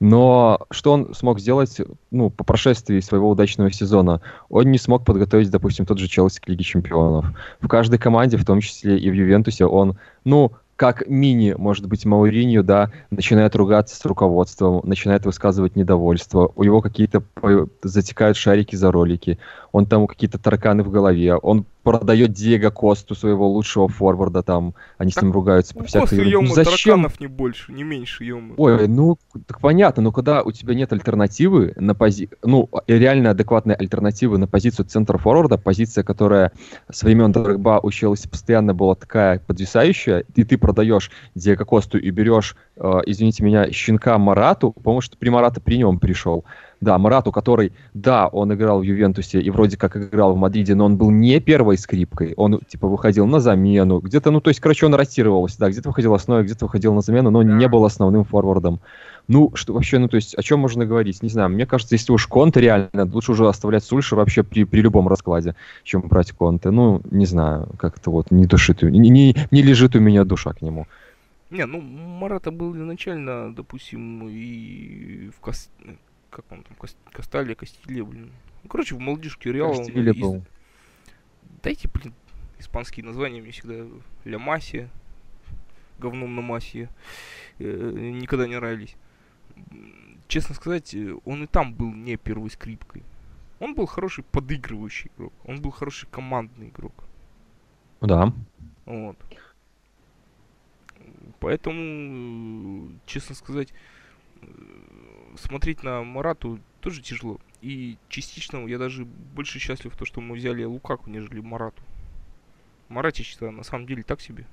[SPEAKER 1] но что он смог сделать, ну, по прошествии своего удачного сезона? Он не смог подготовить, допустим, тот же Челси к Лиге Чемпионов. В каждой команде, в том числе и в Ювентусе, он, ну, как мини, может быть, Мауринью, да, начинает ругаться с руководством, начинает высказывать недовольство, у него какие-то по- затекают шарики за ролики, он там какие-то тараканы в голове, он продает Диего Косту, своего лучшего форварда, там, они с
[SPEAKER 2] Так
[SPEAKER 1] ним ругаются
[SPEAKER 2] У
[SPEAKER 1] по всякой ерунде. Ну, зачем?
[SPEAKER 2] не больше, не меньше, ё
[SPEAKER 1] Ой, ну, так понятно, но когда у тебя нет альтернативы на пози... ну, и реально адекватной альтернативы на позицию центра форварда, позиция, которая с времен Дрогба у Челси постоянно была такая подвисающая, и ты продаешь Диего Косту и берешь, э, извините меня, щенка Марату, потому что при Марата при нем пришел. Да, Марату, который, да, он играл в Ювентусе и вроде как играл в Мадриде, но он был не первой скрипкой. Он, типа, выходил на замену. Где-то, ну, то есть, короче, он ротировался, да, где-то выходил основой, где-то выходил на замену, но не был основным форвардом. Ну, что вообще, ну, то есть, о чем можно говорить? Не знаю, мне кажется, если уж Конте реально, лучше уже оставлять Сульшер вообще при, при любом раскладе, чем брать Конте. Ну, не знаю, как-то вот не душит, не, не, не лежит у меня душа к нему.
[SPEAKER 2] Не, ну Марата был изначально, допустим, и в Кас... как он там, Кас... Кастале, Кастилье, блин. Ну, короче, в молодежке Реала. он из-
[SPEAKER 1] был.
[SPEAKER 2] Дайте, блин, испанские названия мне всегда Ля Масия, говном на Масия, э, никогда не нравились. Честно сказать, он и там был не первой скрипкой. Он был хороший подыгрывающий игрок, он был хороший командный игрок.
[SPEAKER 1] Да.
[SPEAKER 2] Вот. Поэтому, честно сказать, смотреть на Марату тоже тяжело. И частично я даже больше счастлив, то, что мы взяли Лукаку, нежели Марату. Маратич-то на самом деле так себе.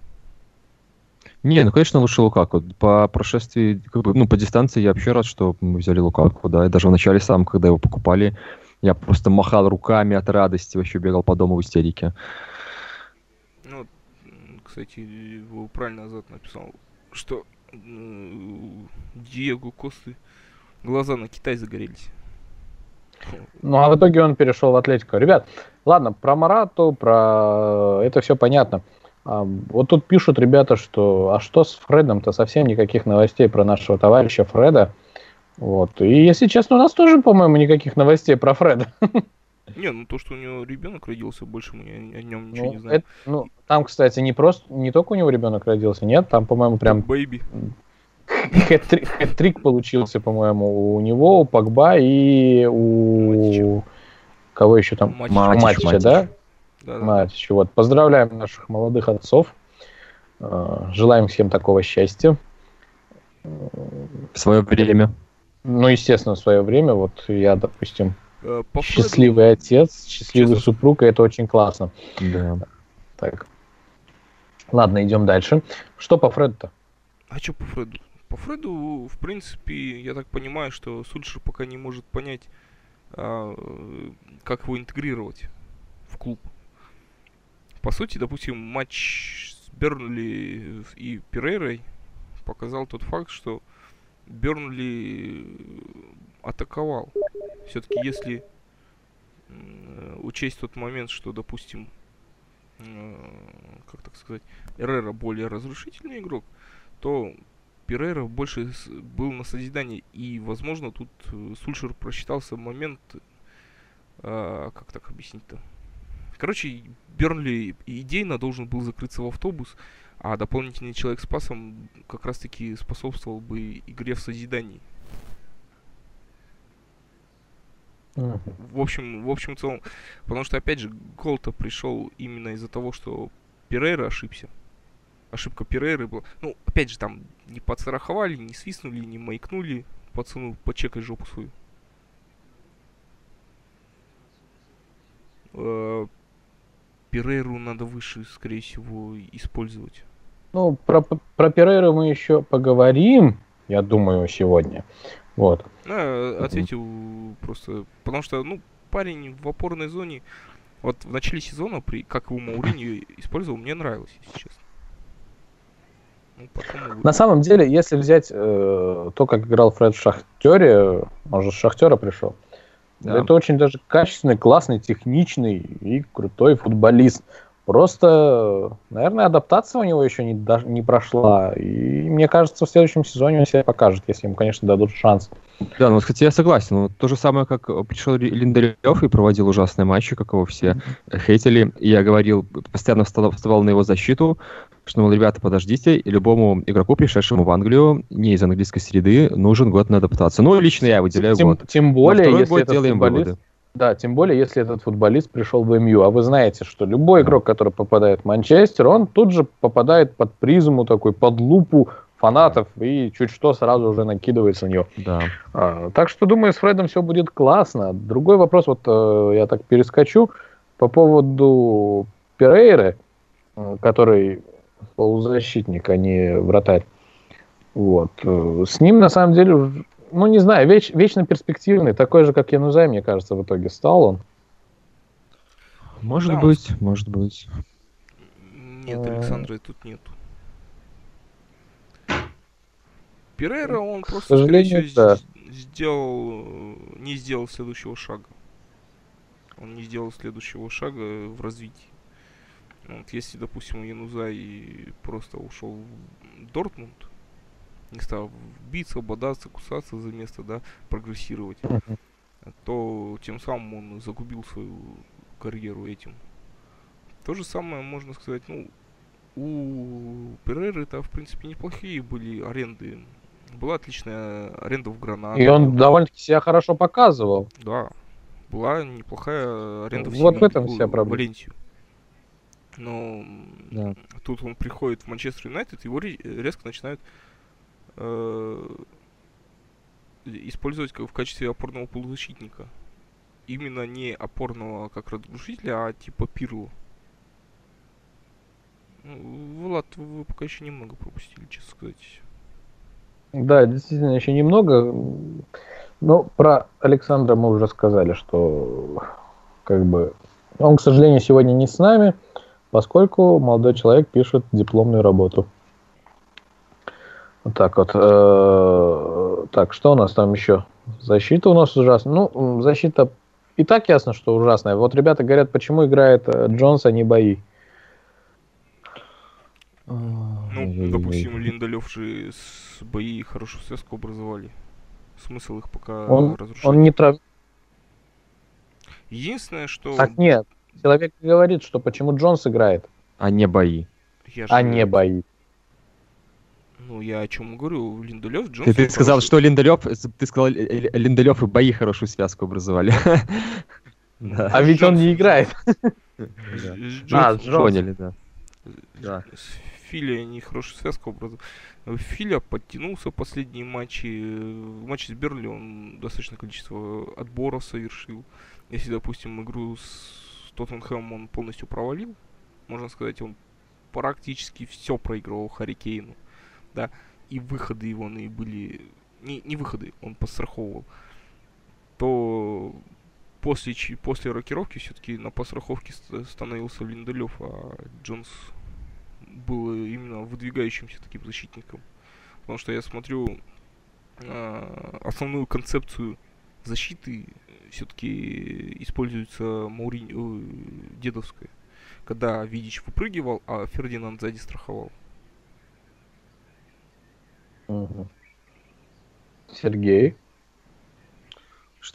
[SPEAKER 1] Не, ну, конечно, лучше Лукаку. По прошествии, как бы, ну, по дистанции я вообще рад, что мы взяли Лукаку, да. И даже в начале сам, когда его покупали, я просто махал руками от радости, вообще бегал по дому в истерике.
[SPEAKER 2] Ну, кстати, его правильно Азат написал, что э, Диего Косты глаза на Китай загорелись.
[SPEAKER 3] Ну, а в итоге он перешел в Атлетико. Ребят, ладно, про Марату, про это все понятно. А, Вот тут пишут ребята, что а что с Фредом-то совсем никаких новостей про нашего товарища Фреда. Вот. И если честно, у нас тоже, по-моему, никаких новостей про Фреда.
[SPEAKER 2] Не, ну то, что у него ребенок родился, больше мы о, нем ничего
[SPEAKER 3] Ну,
[SPEAKER 2] не знаем.
[SPEAKER 3] это- ну, там, кстати, не просто не только у него ребенок родился, нет, там, по-моему, прям
[SPEAKER 2] Бэйби.
[SPEAKER 3] Хэт-трик, хэт-трик получился, по-моему, у него, у Погба и у
[SPEAKER 2] Матича.
[SPEAKER 3] кого еще там?
[SPEAKER 2] Матич.
[SPEAKER 1] Матич,
[SPEAKER 3] Матича,
[SPEAKER 1] Матич.
[SPEAKER 3] да?
[SPEAKER 2] Да, да.
[SPEAKER 3] Матич. Вот. Поздравляем наших молодых отцов. Э, Желаем всем такого счастья.
[SPEAKER 1] В свое время.
[SPEAKER 3] Ну, естественно, в свое время, вот я, допустим,
[SPEAKER 2] Э, по Фреду-
[SPEAKER 3] счастливый отец, счастливый
[SPEAKER 2] Честно.
[SPEAKER 3] супруг, и это очень классно.
[SPEAKER 1] Да.
[SPEAKER 3] Так. Ладно, идем дальше. Что по Фреду-то?
[SPEAKER 2] А что по Фреду? По Фреду, в принципе, я так понимаю, что Сульшер пока не может понять, а, э, как его интегрировать в клуб. По сути, допустим, матч с Бернли и Перейрой показал тот факт, что Бернли атаковал. Все-таки если учесть тот момент, что, допустим, как так сказать, Эррера более разрушительный игрок, то Перейра больше был на созидании. И, возможно, тут э, Сульшер просчитался момент, э, как так объяснить-то? Короче, Бернли идейно должен был закрыться в автобус, а дополнительный человек с пасом как раз-таки способствовал бы игре в созидании. В общем, в общем целом, потому что, опять же, гол-то пришел именно из-за того, что Перейра ошибся. Ошибка Перейры была. Ну, опять же, там не подстраховали, не свистнули, не маякнули пацану, почекай жопу свою. Э, Перейру надо выше, скорее всего, использовать.
[SPEAKER 3] Ну, про, про Перейру мы еще поговорим, я думаю, сегодня. Вот.
[SPEAKER 2] А, ответил просто, потому что, ну, парень в опорной зоне, вот в начале сезона, при, как его Мауриньо использовал, мне нравилось, если честно.
[SPEAKER 3] Ну, На самом деле, если взять э, то, как играл Фред в Шахтере, он же с Шахтера пришел, да. это очень даже качественный, классный, техничный и крутой футболист. Просто, наверное, адаптация у него еще не, даже не прошла. И мне кажется, в следующем сезоне он себя покажет, если ему, конечно, дадут шанс.
[SPEAKER 1] Да, ну, кстати, я согласен. Вот то же самое, как пришел Линделев и проводил ужасные матчи, как его все mm-hmm. хейтили. И я говорил, постоянно вставал, вставал на его защиту, что, мол, ребята, подождите, и любому игроку, пришедшему в Англию, не из английской среды, нужен год на адаптацию. Ну, лично я выделяю
[SPEAKER 3] тем,
[SPEAKER 1] год.
[SPEAKER 3] Тем более, если год это делаем футболист, выводы. Да, тем более, если этот футболист пришел в МЮ. А вы знаете, что любой игрок, который попадает в Манчестер, он тут же попадает под призму, такой, под лупу фанатов и чуть что сразу уже накидывается на нее.
[SPEAKER 1] Да.
[SPEAKER 3] А, так что, думаю, с Фредом все будет классно. Другой вопрос, вот э, я так перескочу, по поводу Перейры, э, который полузащитник, а не вратарь. Вот. Э, с ним, на самом деле, ну, не знаю, веч, вечно перспективный, такой же, как Янузай, мне кажется, в итоге стал он.
[SPEAKER 1] Может да, быть, он... может быть.
[SPEAKER 2] Нет, Александра тут нету. Перейра, он просто, К сожалению, да. сделал, не сделал следующего шага. Он не сделал следующего шага в развитии. Вот если, допустим, Янузай просто ушел в Дортмунд, не стал биться, бодаться, кусаться за место, да, прогрессировать, то тем самым он загубил свою карьеру этим. То же самое можно сказать, ну, у Переры это, в принципе, неплохие были аренды. Была отличная аренда в Гранаду.
[SPEAKER 3] И он довольно-таки себя хорошо показывал.
[SPEAKER 2] Да. Была неплохая аренда
[SPEAKER 3] в Вот в этом вся проблема.
[SPEAKER 2] Валенсию. Но да. тут он приходит в Манчестер Юнайтед, его резко начинают э, использовать как в качестве опорного полузащитника. Именно не опорного как разрушителя, а типа Пирло. Ну, Влад, вы пока еще немного пропустили, честно сказать.
[SPEAKER 3] Да, действительно, еще немного. Но про Александра мы уже сказали, что как бы он, к сожалению, сегодня не с нами, поскольку молодой человек пишет дипломную работу. Вот так вот. Э, так, что у нас там еще? Защита у нас ужасная. Ну, защита и так ясно, что ужасная. Вот ребята говорят, почему играет э, Джонс, а не бои.
[SPEAKER 2] Ну, допустим, Линдалев же с бои хорошую связку образовали. Смысл их пока
[SPEAKER 3] он, разрушать. Он не трав...
[SPEAKER 2] Единственное, что...
[SPEAKER 3] Так нет, человек говорит, что почему Джонс играет.
[SPEAKER 1] А не бои.
[SPEAKER 3] Я а не бои.
[SPEAKER 2] Ну, я о чем говорю, Линдалев, Джонс...
[SPEAKER 1] Ты, ты сказал, что Линдалев, ты сказал, Линдалев и бои хорошую связку образовали.
[SPEAKER 3] А ведь он не играет.
[SPEAKER 1] А, поняли, да.
[SPEAKER 2] Филя они хорошую связку образовали. Филя подтянулся в последние матчи. В матче с Берли он достаточное количество отборов совершил. Если, допустим, игру с Тоттенхэмом он полностью провалил, можно сказать, он практически все проигрывал Харикейну да, и выходы его были, не, не выходы, он постраховывал, то после, после рокировки все-таки на постраховке становился Линделев, а Джонс был именно выдвигающимся таким защитником. Потому что я смотрю э, основную концепцию защиты все-таки используется Мауринь, э, дедовская. Когда Видич выпрыгивал, а Фердинанд сзади страховал.
[SPEAKER 3] Угу. Сергей?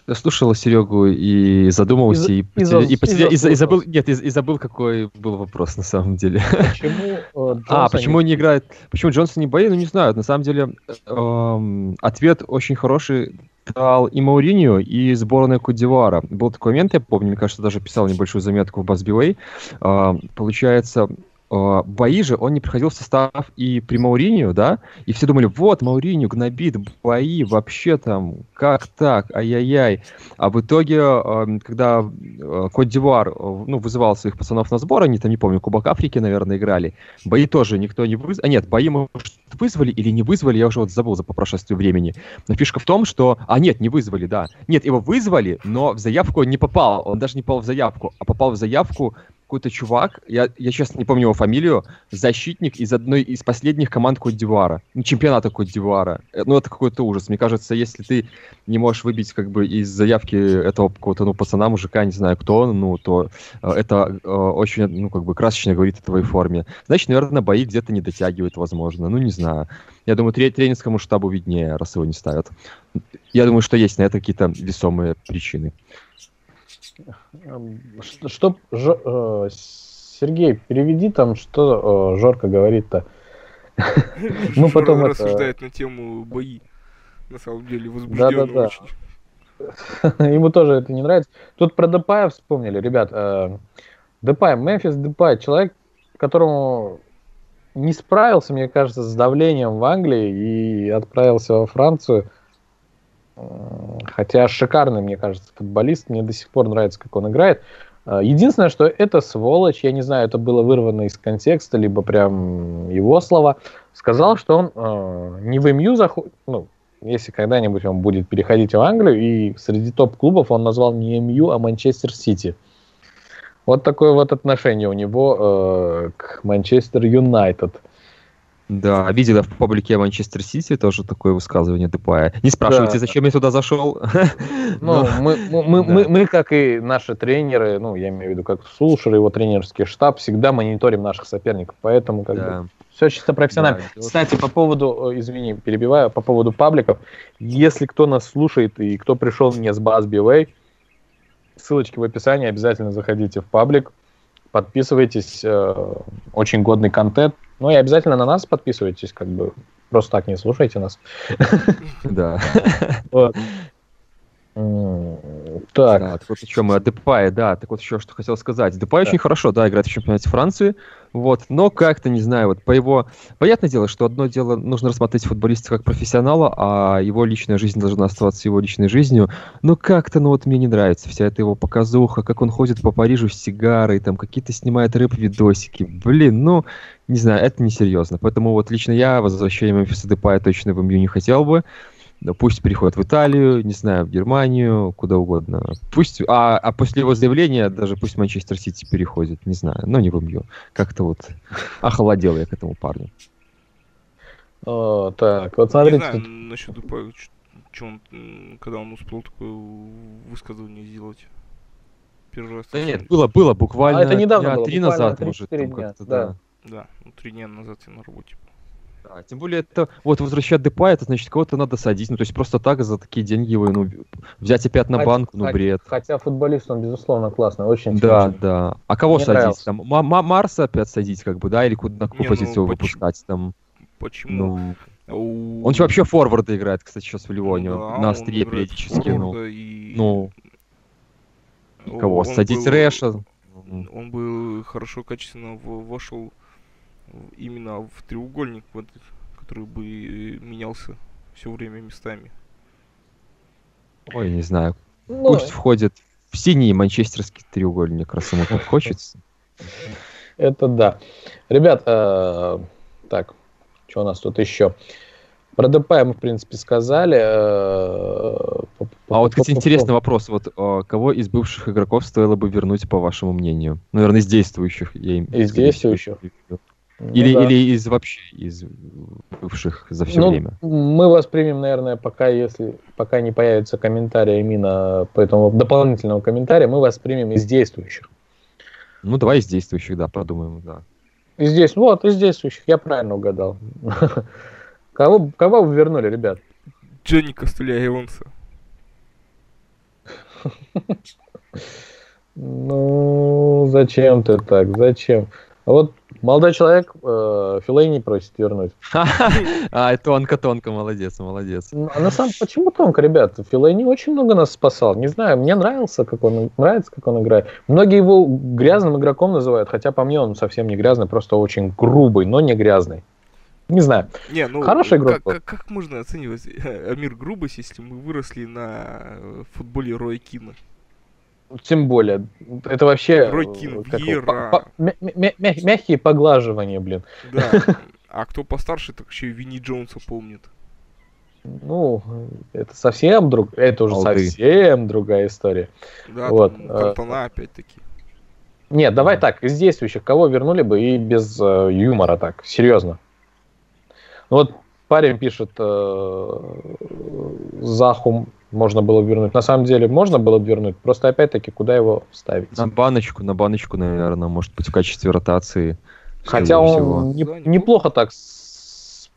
[SPEAKER 1] Я слушал Серегу и задумался, и, и, и, и, и, и забыл, нет, и, и забыл, какой был вопрос на самом деле. Почему э, А, почему не играет, почему Джонсон не боит, ну не знаю, на самом деле эм, ответ очень хороший дал и Мауриньо, и сборная Кудивара. Был такой момент, я помню, мне кажется, даже писал небольшую заметку в Басбивей. Э, получается, э, бои же он не приходил в состав и при Мауринию, да, и все думали, вот, Мауринию гнобит бои, вообще там, как так, ай-яй-яй. А в итоге, э, когда э, Кот-Дивуар ну, вызывал своих пацанов на сбор, они там, не помню, Кубок Африки, наверное, играли, бои тоже никто не вызвал, а нет, бои, может, вызвали или не вызвали, я уже вот забыл за по прошествии времени. Но фишка в том, что... А, нет, не вызвали, да. Нет, его вызвали, но в заявку он не попал. Он даже не попал в заявку, а попал в заявку какой-то чувак, я, я честно не помню его фамилию, защитник из одной из последних команд Кот-Дивуара. Ну, чемпионата Кот-Дивуара. Э, ну, это какой-то ужас. Мне кажется, если ты не можешь выбить как бы из заявки этого какого-то, ну, пацана, мужика, не знаю кто он, ну, то э, это э, очень, ну, как бы красочно говорит о твоей форме. Значит, наверное, бои где-то не дотягивают, возможно. Ну, не знаю. Я думаю, тренерскому штабу виднее, раз его не ставят. Я думаю, что есть на это какие-то весомые причины.
[SPEAKER 3] Что, что Ж, э, Сергей, переведи там, что э, Жорка говорит-то.
[SPEAKER 2] Ну, потом рассуждает на тему бои. На самом деле, возбужденно да.
[SPEAKER 3] Ему тоже это не нравится. Тут про Депая вспомнили, ребят. Э, Депай, Мемфис Депай, человек, которому не справился, мне кажется, с давлением в Англии и отправился во Францию – Хотя шикарный, мне кажется, футболист. Мне до сих пор нравится, как он играет. А, единственное, что это сволочь, я не знаю, это было вырвано из контекста, либо прям его слова, сказал, что он э, не в МЮ заходит, ну, если когда-нибудь он будет переходить в Англию, и среди топ-клубов он назвал не МЮ, а Манчестер Сити. Вот такое вот отношение у него э, к Манчестер Юнайтед.
[SPEAKER 1] Да, видела в паблике Манчестер Сити тоже такое высказывание Депая. Не спрашивайте, да. зачем я туда зашел.
[SPEAKER 3] Ну, мы, мы, мы, мы, как и наши тренеры, ну, я имею в виду, как Сулшер и его тренерский штаб, всегда мониторим наших соперников, поэтому как да. бы все чисто профессионально. Да, Кстати, по поводу, э, извини, перебиваю, по поводу пабликов, если кто нас слушает и кто пришел не с Buzz BWay, ссылочки в описании, обязательно заходите в паблик, подписывайтесь, э, очень годный контент, ну и обязательно на нас подписывайтесь, как бы просто так не слушайте нас.
[SPEAKER 1] Да.
[SPEAKER 3] Так.
[SPEAKER 1] Да, вот еще мы о Депае, да, так вот еще что хотел сказать. Депай да. очень хорошо, да, играет в чемпионате Франции, вот, но как-то, не знаю, вот по его... Понятное дело, что одно дело, нужно рассмотреть футболиста как профессионала, а его личная жизнь должна оставаться его личной жизнью, но как-то, ну вот мне не нравится вся эта его показуха, как он ходит по Парижу с сигарой, там какие-то снимает рэп-видосики, блин, ну, не знаю, это несерьезно, поэтому вот лично я возвращение Мемфиса Депая точно в МЮ не хотел бы, пусть переходит в Италию, не знаю, в Германию, куда угодно. Пусть, а, а после его заявления даже пусть Манчестер Сити переходит, не знаю, но не в МЮ. Как-то вот охолодел я к этому парню.
[SPEAKER 3] О, так, вот смотрите. Не
[SPEAKER 2] знаю, насчет Дупа, что он, когда он успел такое высказывание сделать.
[SPEAKER 1] Первый раз. Да нет, было, было буквально
[SPEAKER 3] а это недавно было,
[SPEAKER 1] три назад, может,
[SPEAKER 3] там как-то, да.
[SPEAKER 2] Да, да ну, три дня назад я на работе
[SPEAKER 1] да, тем более это вот возвращать Депа, это значит кого-то надо садить, ну то есть просто так за такие деньги его, ну взять опять на банк, ну бред.
[SPEAKER 3] Хотя футболист он безусловно классный, очень.
[SPEAKER 1] Да, очень. да. А кого Мне садить нравился. там? М- Марса опять садить как бы, да, или куда на какую Не, позицию ну, выпускать там?
[SPEAKER 2] Почему?
[SPEAKER 1] Ну, он же вообще форварда играет, кстати, сейчас в Ливоне, ну, да, на острие периодически. Ну, и... ну, кого? Он садить был... Рэша?
[SPEAKER 2] Он бы хорошо, качественно вошел именно в треугольник, вот, который бы менялся все время местами.
[SPEAKER 1] Ой, не знаю. Ну, Пусть входит в синий манчестерский треугольник, раз ему так хочется.
[SPEAKER 3] Это да. Ребят, э, так, что у нас тут еще? Про Депая мы, в принципе, сказали. э,
[SPEAKER 1] А вот, кстати, интересный вопрос. Вот кого из бывших игроков стоило бы вернуть, по вашему мнению? Ну, Наверное, из действующих. Я им,
[SPEAKER 3] Из действующих? Ну
[SPEAKER 1] Или,
[SPEAKER 3] да.
[SPEAKER 1] или из вообще из бывших за все
[SPEAKER 3] Ну,
[SPEAKER 1] время.
[SPEAKER 3] Мы воспримем, наверное, пока, если пока не появится комментарий именно по этому дополнительного комментария, мы воспримем из действующих.
[SPEAKER 1] Ну, давай из действующих, да, подумаем, да.
[SPEAKER 3] Из здесь, вот, из действующих, я правильно угадал. Кого, кого вы вернули, ребят?
[SPEAKER 2] Джонни Костыля Эванса.
[SPEAKER 3] Ну, зачем ты так? Зачем? А вот молодой человек э, Филейни просит вернуть.
[SPEAKER 1] А, тонко-тонко, молодец, молодец.
[SPEAKER 3] Ну, А на самом почему тонко, ребят? Филейни очень много нас спасал. Не знаю, мне нравился, как он нравится, как он играет. Многие его грязным игроком называют, хотя по мне он совсем не грязный, просто очень грубый, но не грязный. Не знаю.
[SPEAKER 2] Не, ну
[SPEAKER 3] Хороший игрок
[SPEAKER 2] как, как, как можно оценивать Амир грубость, если мы выросли на э, футболе Роя Кина?
[SPEAKER 3] Тем более, это вообще э, как по- по- мя- мя- мя- мягкие поглаживания, блин.
[SPEAKER 2] Да. А кто постарше, так еще и Винни Джонса помнит.
[SPEAKER 3] Ну, это совсем друг, это уже
[SPEAKER 1] Алды.
[SPEAKER 3] совсем другая история.
[SPEAKER 2] Да,
[SPEAKER 3] Вот,
[SPEAKER 2] там
[SPEAKER 3] э,
[SPEAKER 2] Кантона опять-таки.
[SPEAKER 3] Нет, давай так, из действующих кого вернули бы и без э, юмора так, серьезно. Ну вот парень пишет, э, Захум можно было бы вернуть. На самом деле можно было бы вернуть, просто опять-таки куда его вставить?
[SPEAKER 1] На баночку, на баночку, наверное, может быть, в качестве ротации.
[SPEAKER 3] Хотя он не-
[SPEAKER 2] неплохо.
[SPEAKER 3] так с-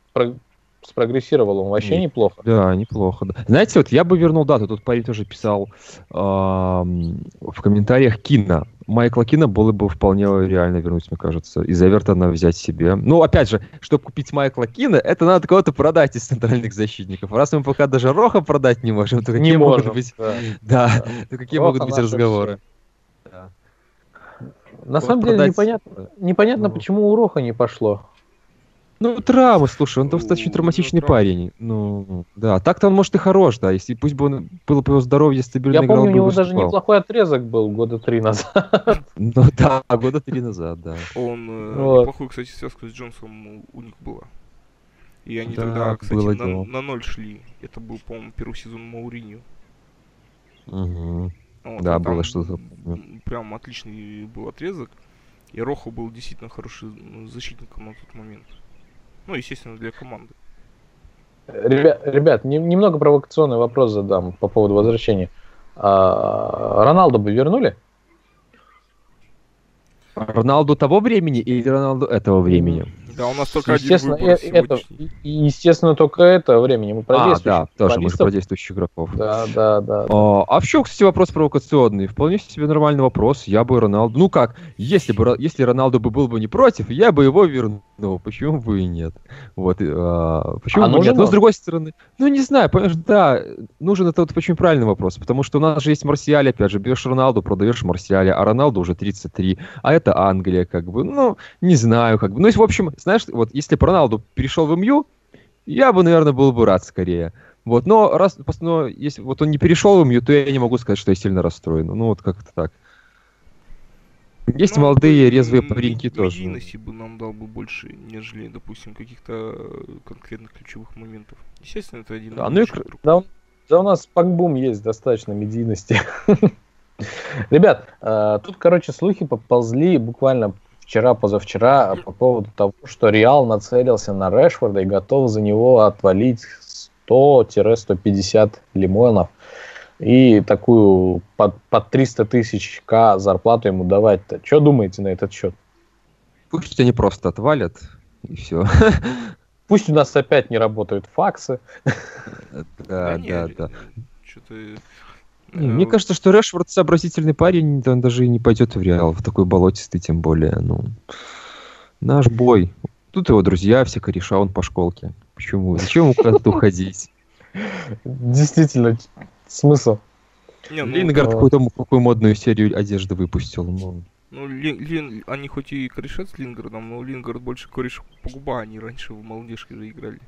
[SPEAKER 3] спрогрессировал, он вообще
[SPEAKER 1] Не-
[SPEAKER 3] неплохо.
[SPEAKER 1] Да, неплохо. Да. Знаете, вот я бы вернул дату. Тут парень тоже писал ам, в комментариях Кина. Майкла Кина было бы вполне реально вернуть, мне кажется. Из Эвертона взять себе. Ну, опять же, чтобы купить Майкла Кина, это надо кого-то продать из центральных защитников. Раз мы пока даже Роха продать не можем, то какие
[SPEAKER 3] Не
[SPEAKER 1] могут
[SPEAKER 3] можем,
[SPEAKER 1] быть...
[SPEAKER 3] да.
[SPEAKER 1] Да, то какие
[SPEAKER 3] Роха
[SPEAKER 1] могут быть разговоры? Да.
[SPEAKER 3] На
[SPEAKER 1] Вот
[SPEAKER 3] самом деле непонятно, непонятно,
[SPEAKER 1] Ну.
[SPEAKER 3] почему у Роха не пошло.
[SPEAKER 1] Ну, травмы, слушай, он достаточно
[SPEAKER 2] Ну,
[SPEAKER 1] травматичный
[SPEAKER 2] ну, травмы.
[SPEAKER 1] парень. Ну, да, так-то он, может, и хорош, да, если пусть бы он было бы его здоровье стабильно
[SPEAKER 3] Я
[SPEAKER 1] играл,
[SPEAKER 3] помню, у него
[SPEAKER 1] выступал.
[SPEAKER 3] даже неплохой отрезок был года три назад.
[SPEAKER 1] Ну да, года три назад, да.
[SPEAKER 2] Он э,
[SPEAKER 3] Вот.
[SPEAKER 2] неплохую, кстати, связку с Джонсом у, них была. И они
[SPEAKER 1] Да,
[SPEAKER 2] тогда, кстати,
[SPEAKER 1] было
[SPEAKER 2] на,
[SPEAKER 1] дело.
[SPEAKER 2] на ноль шли. Это был, по-моему, первый сезон Мауриньо.
[SPEAKER 1] Мгм.
[SPEAKER 2] Вот,
[SPEAKER 1] Да, было
[SPEAKER 2] там,
[SPEAKER 1] что-то,
[SPEAKER 2] Прям отличный был отрезок. И Рохо был действительно хорошим ну, защитником на тот момент. Ну, естественно, для команды.
[SPEAKER 3] Ребят, ребят не- немного провокационный вопрос задам по поводу возвращения. А, Роналду бы вернули?
[SPEAKER 1] Роналду того времени или Роналду этого времени?
[SPEAKER 2] Да, у нас только один
[SPEAKER 3] Естественно,
[SPEAKER 2] выбор
[SPEAKER 3] э- это, и- естественно, только это времени. Мы про
[SPEAKER 1] А, да, тоже мы же про действующих игроков.
[SPEAKER 3] Да, да, да.
[SPEAKER 1] А, а в чем, кстати, вопрос провокационный? Вполне себе нормальный вопрос. Я бы Роналду... Ну как, если бы если Роналду бы был бы не против, я бы его вернул. Почему бы и нет? Вот, а, почему
[SPEAKER 3] А
[SPEAKER 1] бы нет? Но с
[SPEAKER 3] он?
[SPEAKER 1] другой стороны, ну не знаю, понимаешь, да, нужен это вот очень правильный вопрос, потому что у нас же есть Марсиаль, опять же, берешь Роналду, продаешь Марсиаля, а Роналду уже 33, а это Англия, как бы, ну, не знаю, как бы. Ну, и, в общем, знаешь, вот если бы Роналду перешел в МЮ, я бы, наверное, был бы рад скорее. Вот, но раз, но если вот он не перешел в МЮ, то я не могу сказать, что я сильно расстроен. Ну, вот как-то так. Есть
[SPEAKER 2] Ну,
[SPEAKER 1] молодые,
[SPEAKER 2] м,
[SPEAKER 1] резвые пареньки тоже.
[SPEAKER 2] Медийности бы нам дал бы больше, нежели, допустим, каких-то э, конкретных ключевых моментов. Естественно, это один
[SPEAKER 1] Да, ну и.
[SPEAKER 3] Да, у- да у нас пакбум есть достаточно медийности. Ребят, э, тут, короче, слухи поползли буквально вчера-позавчера по поводу того, что Реал нацелился на Решфорда и готов за него отвалить 100-150 лимонов и такую под, под 300 тысяч к зарплату ему давать-то. Что думаете на этот счет?
[SPEAKER 1] Пусть они просто отвалят, и все.
[SPEAKER 3] Пусть у нас опять не работают факсы.
[SPEAKER 1] Да, да, да.
[SPEAKER 2] Что-то...
[SPEAKER 1] Не, Мне
[SPEAKER 2] э,
[SPEAKER 1] кажется, что Решфорд сообразительный парень, он даже и не пойдет в Реал, в такой болотистый тем более. Ну, наш бой. Тут его друзья, все кореша, он по школке. Почему? Зачем ему куда-то уходить?
[SPEAKER 3] Действительно, смысл.
[SPEAKER 2] Не, ну,
[SPEAKER 1] Лингард какую-то какую модную серию одежды выпустил. Ну,
[SPEAKER 2] Ну, Лин, Лин- они хоть и корешат с Лингардом, но Лингард больше кореш Погба, они раньше в молодежке же играли.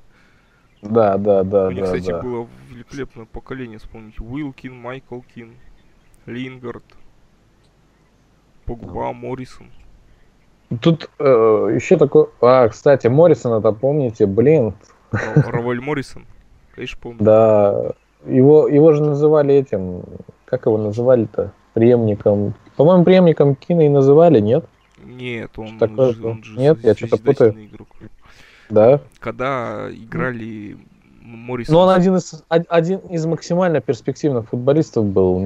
[SPEAKER 3] Да, да, да,
[SPEAKER 2] У них,
[SPEAKER 3] да,
[SPEAKER 2] кстати,
[SPEAKER 3] да.
[SPEAKER 2] было великолепное поколение, вспомните. Уилкин, Майкл Кин, Лингард, Погба, Моррисон.
[SPEAKER 3] Тут э, еще такой... А, кстати, Моррисона-то помните, блин,
[SPEAKER 2] Раваль Моррисон. Конечно, помню.
[SPEAKER 3] Да, его, его же называли этим, как его называли-то, преемником. По-моему, преемником Кина и называли, нет?
[SPEAKER 2] Нет, он,
[SPEAKER 3] такое
[SPEAKER 2] он же
[SPEAKER 3] Нет, я что-то путаю.
[SPEAKER 2] игрок.
[SPEAKER 3] Да.
[SPEAKER 2] Когда играли Моррисон...
[SPEAKER 3] Но он один из, од- один из максимально перспективных футболистов был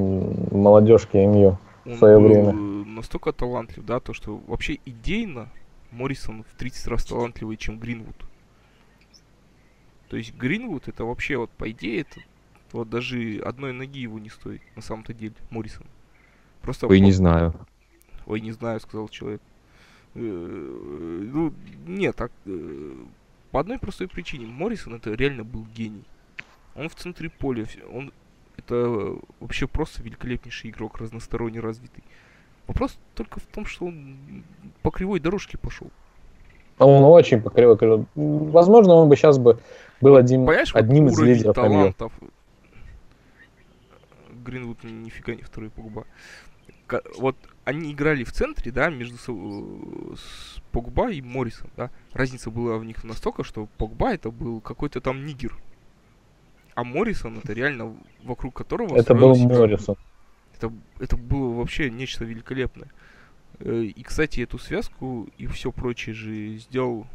[SPEAKER 3] молодежки МЮ.
[SPEAKER 2] он
[SPEAKER 3] в свое
[SPEAKER 2] был
[SPEAKER 3] время.
[SPEAKER 2] настолько талантлив, да, то что вообще идейно Моррисон в 30 раз талантливее, чем Гринвуд. То есть Гринвуд это вообще вот по идее это вот даже одной ноги его не стоит на самом-то деле Моррисон. Просто
[SPEAKER 1] Ой, не знаю.
[SPEAKER 2] Ой, не знаю, сказал человек. Э, Ну, нет, так, э, по одной простой причине. Моррисон это реально был гений. Он в центре поля, он это вообще просто великолепнейший игрок, разносторонне развитый. Вопрос только в том, что он по кривой дорожке пошел.
[SPEAKER 3] Он очень по кривой. М, Возможно, он бы сейчас бы был один,
[SPEAKER 2] Понимаешь, вот
[SPEAKER 3] одним из
[SPEAKER 2] уровень
[SPEAKER 3] лидеров
[SPEAKER 2] талантов. Гринвуд нифига не второй Погба. Вот они играли в центре, да, между со- с Погба и Моррисом, да. Разница была в них настолько, что Погба это был какой-то там нигер. А Моррисон это реально вокруг которого
[SPEAKER 3] Это был. Моррисон.
[SPEAKER 2] Это, это было вообще нечто великолепное. Э, И, кстати, эту связку и все прочее же сделал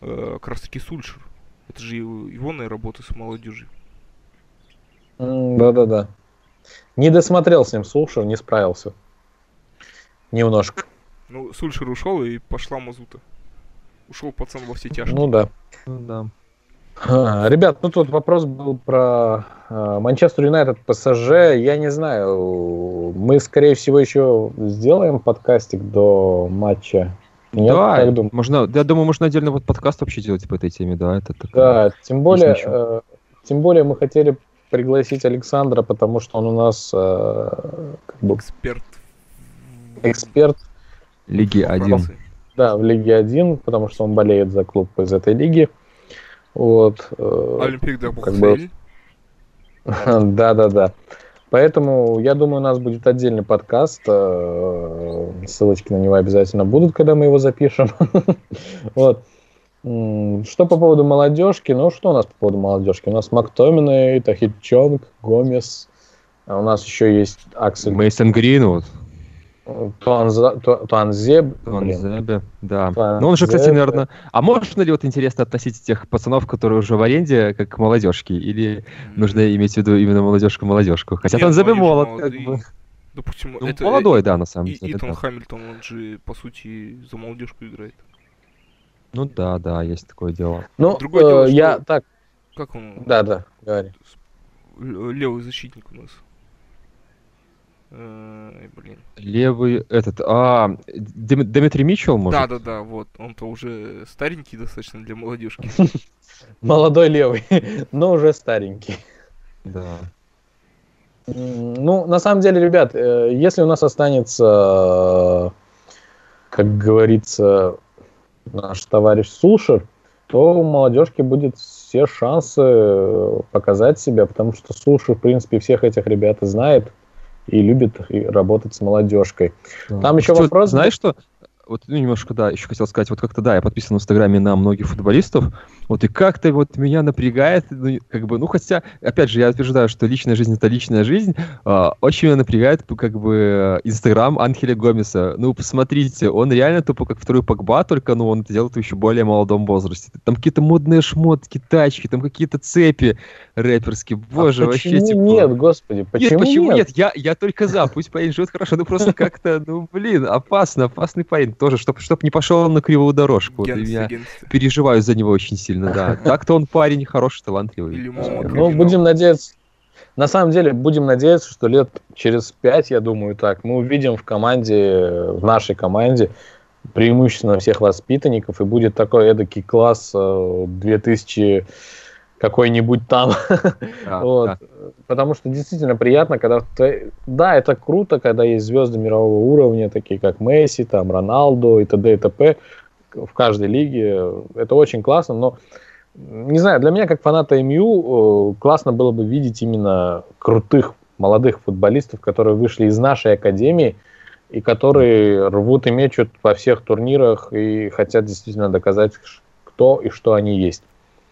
[SPEAKER 2] э, как раз таки Сульшер. Это же его, егоная работа с молодежью.
[SPEAKER 3] Да-да-да. Не досмотрел с ним Сулшер, не справился. Немножко.
[SPEAKER 2] Ну, Сульшер ушел и пошла мазута. Ушел пацан во все тяжкие.
[SPEAKER 3] Ну да.
[SPEAKER 1] Ну да.
[SPEAKER 3] А, Ребят, ну тут вопрос был про э, Манчестер Юнайтед ПСЖ. Я не знаю, мы, скорее всего, еще сделаем подкастик до матча. Нет,
[SPEAKER 1] да,
[SPEAKER 3] как думаешь?
[SPEAKER 1] можно, я думаю, можно отдельно вот подкаст вообще делать по этой теме, да, это такое.
[SPEAKER 3] Да, тем более, э, тем более мы хотели пригласить Александра, потому что он у нас э, как бы
[SPEAKER 2] Эксперт.
[SPEAKER 3] Эксперт
[SPEAKER 1] Лиги 1.
[SPEAKER 2] Вопросы.
[SPEAKER 3] да, в Лиге 1, потому что он болеет за клуб из этой лиги. Вот. э,
[SPEAKER 2] Олимпик де
[SPEAKER 3] как бы-. Да, да, да. Поэтому я думаю, у нас будет отдельный подкаст. э, Ссылочки на него обязательно будут, когда мы его запишем. Вот. Что по поводу молодежки? Ну, что у нас по поводу молодежки? У нас Мактоминой, Тахит Чонг, Гомес. А у нас еще есть Аксель
[SPEAKER 1] Мейсон Гринвуд,
[SPEAKER 3] Туанза- Ту- Туанзеб.
[SPEAKER 1] он
[SPEAKER 3] блин.
[SPEAKER 1] Зебе, да.
[SPEAKER 3] Туан
[SPEAKER 1] Ну он же, кстати, наверное... А можно ли вот интересно относить тех пацанов, которые уже в аренде, как к молодежке? Или нужно иметь в виду именно молодежку-молодежку? Хотя
[SPEAKER 2] Нет,
[SPEAKER 1] он Зебе
[SPEAKER 2] молодежь
[SPEAKER 1] молод, как
[SPEAKER 2] молодые.
[SPEAKER 1] бы.
[SPEAKER 2] Допустим,
[SPEAKER 1] Ну,
[SPEAKER 2] это
[SPEAKER 1] молодой, да, на самом
[SPEAKER 2] и,
[SPEAKER 1] деле.
[SPEAKER 2] Итан
[SPEAKER 1] да.
[SPEAKER 2] Хамильтон, он же, по сути, за молодежку играет.
[SPEAKER 1] Ну да, да, есть такое дело.
[SPEAKER 3] Ну,
[SPEAKER 2] Другое дело,
[SPEAKER 3] э,
[SPEAKER 2] что-
[SPEAKER 3] я так,
[SPEAKER 2] Как он?
[SPEAKER 3] да, да, говори.
[SPEAKER 2] Левый защитник у нас. Э, блин.
[SPEAKER 1] Левый, этот, а, Дим- Дмитрий Митчелл, может?
[SPEAKER 2] Да, да, да, вот. Он-то уже старенький достаточно для молодежки.
[SPEAKER 3] Молодой левый, но уже старенький.
[SPEAKER 1] Да.
[SPEAKER 3] Ну, на самом деле, ребят, э, если у нас останется, как говорится, наш товарищ Сушер, то у молодежки будет все шансы э, показать себя, потому что Сушер, в принципе, всех этих ребят и знает и любит работать с молодежкой. Там еще
[SPEAKER 1] Кстати, вот
[SPEAKER 3] вопрос
[SPEAKER 1] Знаешь что? Вот ну, немножко, да, еще хотел сказать, вот как-то, да, я подписан в Инстаграме на многих футболистов, вот и как-то вот меня напрягает, ну, как бы, ну, хотя, опять же, я утверждаю, что личная жизнь — это личная жизнь, а, очень меня напрягает, как бы, Инстаграм Анхеля Гомеса. Ну, посмотрите, он реально тупо как второй Погба, только, ну, он это делает в еще более молодом возрасте. Там какие-то модные шмотки, тачки, там какие-то цепи рэперские, боже,
[SPEAKER 3] а
[SPEAKER 1] вообще, типа...
[SPEAKER 3] нет, господи, почему,
[SPEAKER 1] нет, почему
[SPEAKER 3] нет?
[SPEAKER 1] нет? Я, я только за. Пусть парень живет хорошо, ну просто как-то, ну блин, опасно, опасный парень тоже, чтобы чтоб не пошел он на кривую дорожку. Вот, и
[SPEAKER 2] Генсте,
[SPEAKER 1] я
[SPEAKER 2] генсте.
[SPEAKER 1] переживаю за него очень сильно, да. Так-то он парень хороший, талантливый.
[SPEAKER 3] Ну, будем надеяться. На самом деле, будем надеяться, что лет через пять, я думаю, так, мы увидим в команде, в нашей команде, преимущественно всех воспитанников, и будет такой эдакий класс э, 2000 какой-нибудь там.
[SPEAKER 1] Да,
[SPEAKER 3] Вот.
[SPEAKER 1] да.
[SPEAKER 3] Потому что действительно приятно, когда ты... Да, это круто, когда есть звезды мирового уровня, такие как Месси, там, Роналдо и т.д. и т.п. в каждой лиге. Это очень классно, но не знаю, для меня, как фаната МЮ, э, классно было бы видеть именно крутых молодых футболистов, которые вышли из нашей академии и которые рвут и мечут во всех турнирах и хотят действительно доказать, кто и что они есть.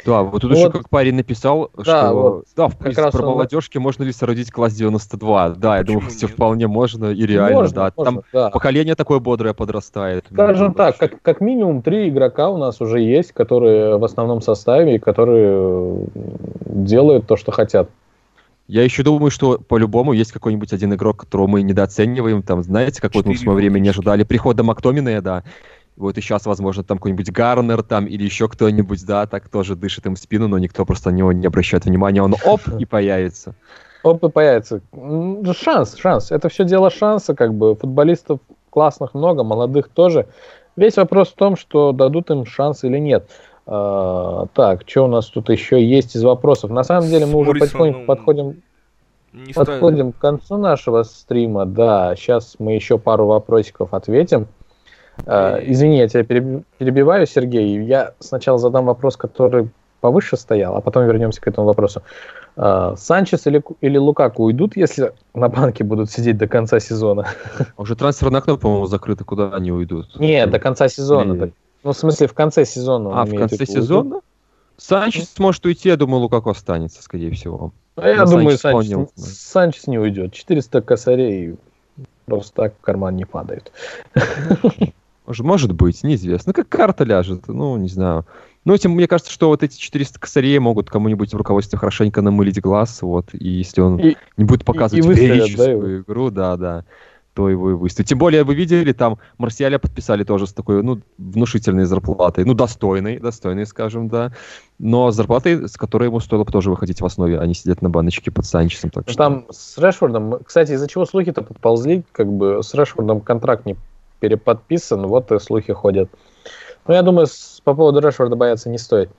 [SPEAKER 1] Да, вот тут ну, еще вот, как парень написал, да, что вот, да, в принципе, про он... молодежки можно ли сородить класс 92. Да, я думаю, все вполне можно и реально, можно, да. Можно, Там да. поколение такое бодрое подрастает.
[SPEAKER 3] Скажем так, как, как минимум три игрока у нас уже есть, которые в основном составе, которые делают то, что хотят.
[SPEAKER 1] Я еще думаю, что по-любому есть какой-нибудь один игрок, которого мы недооцениваем. Там, знаете, как вот мы в свое время не ожидали прихода Мактомина, да. Вот и сейчас, возможно, там какой-нибудь Гарнер там или еще кто-нибудь, да, так тоже дышит им в спину, но никто просто на него не обращает внимания. Он оп и появится.
[SPEAKER 3] Оп и появится. Шанс, шанс. Это все дело шанса, как бы. Футболистов классных много, молодых тоже. Весь вопрос в том, что дадут им шанс или нет. А, так, что у нас тут еще есть из вопросов? На самом деле мы уже потихоньку подходим, подходим к концу нашего стрима. Да, сейчас мы еще пару вопросиков ответим. Uh, извини, я тебя перебиваю, Сергей. Я сначала задам вопрос, который повыше стоял, а потом вернемся к этому вопросу. Uh, Санчес или, или Лукаку уйдут, если на банке будут сидеть до конца сезона?
[SPEAKER 1] Уже трансферное окно, по-моему, закрыто. Куда они уйдут?
[SPEAKER 3] Нет, до конца сезона. Или... Ну, в смысле, в конце сезона.
[SPEAKER 1] А, в конце сезона? Уйдут. Санчес может уйти, я думаю, Лукаку останется, скорее всего.
[SPEAKER 3] А я думаю, Санчес, Санчес не уйдет. 400 косарей просто так в карман не падают.
[SPEAKER 1] Может быть, неизвестно. Ну, как карта ляжет, ну, не знаю. Ну, этим, мне кажется, что вот эти 400 косарей могут кому-нибудь в руководстве хорошенько намылить глаз, вот, и если он и, не будет показывать и, да, игру, да, да, то его и выставит. Тем более, вы видели, там Марсиаля подписали тоже с такой, ну, внушительной зарплатой, ну, достойной, достойной, скажем, да, но зарплатой, с которой ему стоило бы тоже выходить в основе, а не сидеть на баночке под Санчесом. Так
[SPEAKER 3] что... Там с Решфордом, кстати, из-за чего слухи-то подползли, как бы с Решфордом контракт не переподписан, вот и слухи ходят. Ну, я думаю, с, по поводу Решфорда бояться не стоит.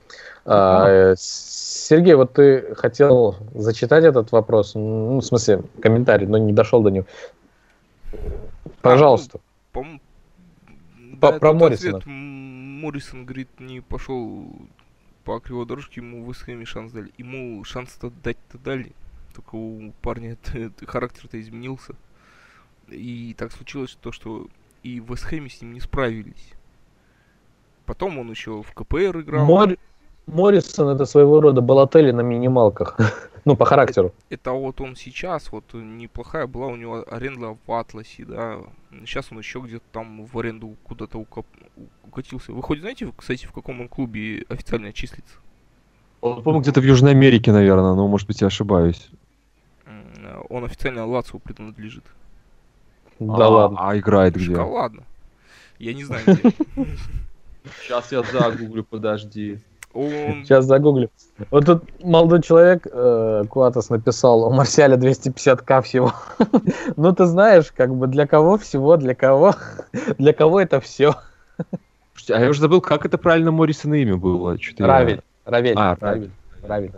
[SPEAKER 3] А, Сергей, вот ты хотел зачитать этот вопрос, ну, в смысле, комментарий, но не дошел до него. Пожалуйста. А, ну,
[SPEAKER 2] по, да, про Моррисона. Моррисон, говорит, не пошел по кривой дорожке, ему в Исхэме шанс дали. Ему шанс-то дать-то дали. Только у парня характер-то изменился. И так случилось то, что и в Вестхэме с ним не справились. Потом он еще в КПР играл. Мор...
[SPEAKER 3] Моррисон это своего рода Балатели на минималках. ну, по характеру.
[SPEAKER 2] Это, это вот он сейчас, вот неплохая была у него аренда в Атласе, да. Сейчас он еще где-то там в аренду куда-то укоп... укатился. Вы хоть знаете, кстати, в каком он клубе официально числится?
[SPEAKER 1] Он, по-моему, где-то в Южной Америке, наверное, но, может быть, я ошибаюсь.
[SPEAKER 2] Он официально Лацу принадлежит.
[SPEAKER 1] Да а, ладно. А играет где?
[SPEAKER 2] Шоколадно. Я не знаю где.
[SPEAKER 3] Сейчас я загуглю, подожди. Он... Сейчас загуглю. Вот тут молодой человек, э, Куатас, написал, у Марсиаля 250к всего. ну, ты знаешь, как бы для кого всего, для кого, для кого это все.
[SPEAKER 1] а я уже забыл, как это правильно Моррисона имя было.
[SPEAKER 3] Равель. Равель. А, Равель. Равель.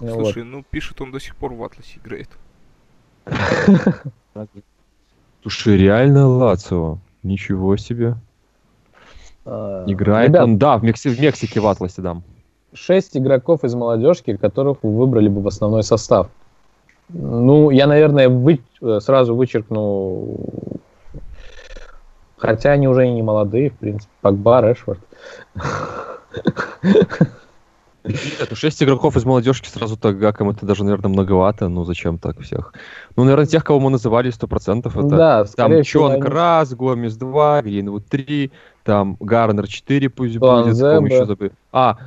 [SPEAKER 2] Ну Слушай, ну пишет, он до сих пор в Атласе играет.
[SPEAKER 1] Слушай, реально Лацио. Ничего себе. А, Играет Ребят, он, да, в, Мекси- в Мексике в Атласе, да.
[SPEAKER 3] Шесть игроков из молодежки, которых вы выбрали бы в основной состав. Ну, я, наверное, вы, сразу вычеркну... Хотя они уже и не молодые, в принципе. Пакба, Решфорд.
[SPEAKER 1] Нет, ну 6 игроков из молодежки сразу так гаком это даже, наверное, многовато. Ну, зачем так всех? Ну, наверное, тех, кого мы называли 100%. Это
[SPEAKER 3] да,
[SPEAKER 1] там Чонг они... раз, Гомес 2, Гринвуд 3, там Гарнер 4 пусть План будет. Еще забыл. А,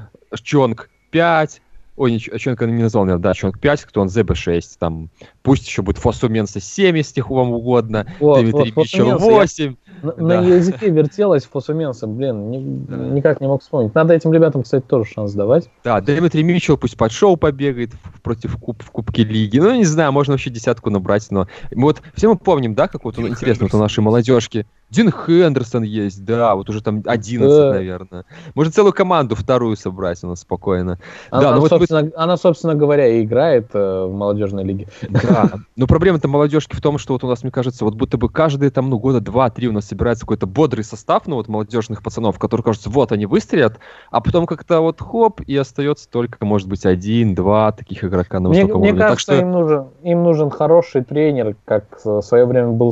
[SPEAKER 1] Чонг 5, Ой, ничего, Чонг не назвал, наверное, да, Чонг 5, кто он ЗБ6, там, пусть еще будет Фосуменса 7, если вам угодно, вот, Дмитрий вот, Митчелл 8.
[SPEAKER 3] На, да. на языке вертелась Фосуменса, блин, ни, да. никак не мог вспомнить. Надо этим ребятам, кстати, тоже шанс давать.
[SPEAKER 1] Да, Дмитрий Митчелл пусть под шоу побегает против куб, в Кубке Лиги. Ну, не знаю, можно вообще десятку набрать, но... Вот все мы помним, да, как вот интересно, вот у нашей молодежки. Дин Хендерсон есть, да, вот уже там 11, да. наверное. Можно целую команду вторую собрать у нас спокойно.
[SPEAKER 3] Она, да, ну, собственно, вот... она, собственно говоря, и играет э, в молодежной лиге.
[SPEAKER 1] Да, но проблема-то молодежки в том, что вот у нас, мне кажется, вот будто бы каждые там, ну, года два-три у нас собирается какой-то бодрый состав, ну, вот молодежных пацанов, которые, кажется, вот они выстрелят, а потом как-то вот хоп, и остается только, может быть, один-два таких игрока на высоком
[SPEAKER 3] мне, уровне. Мне кажется, так что... им, нужен, им нужен хороший тренер, как в свое время был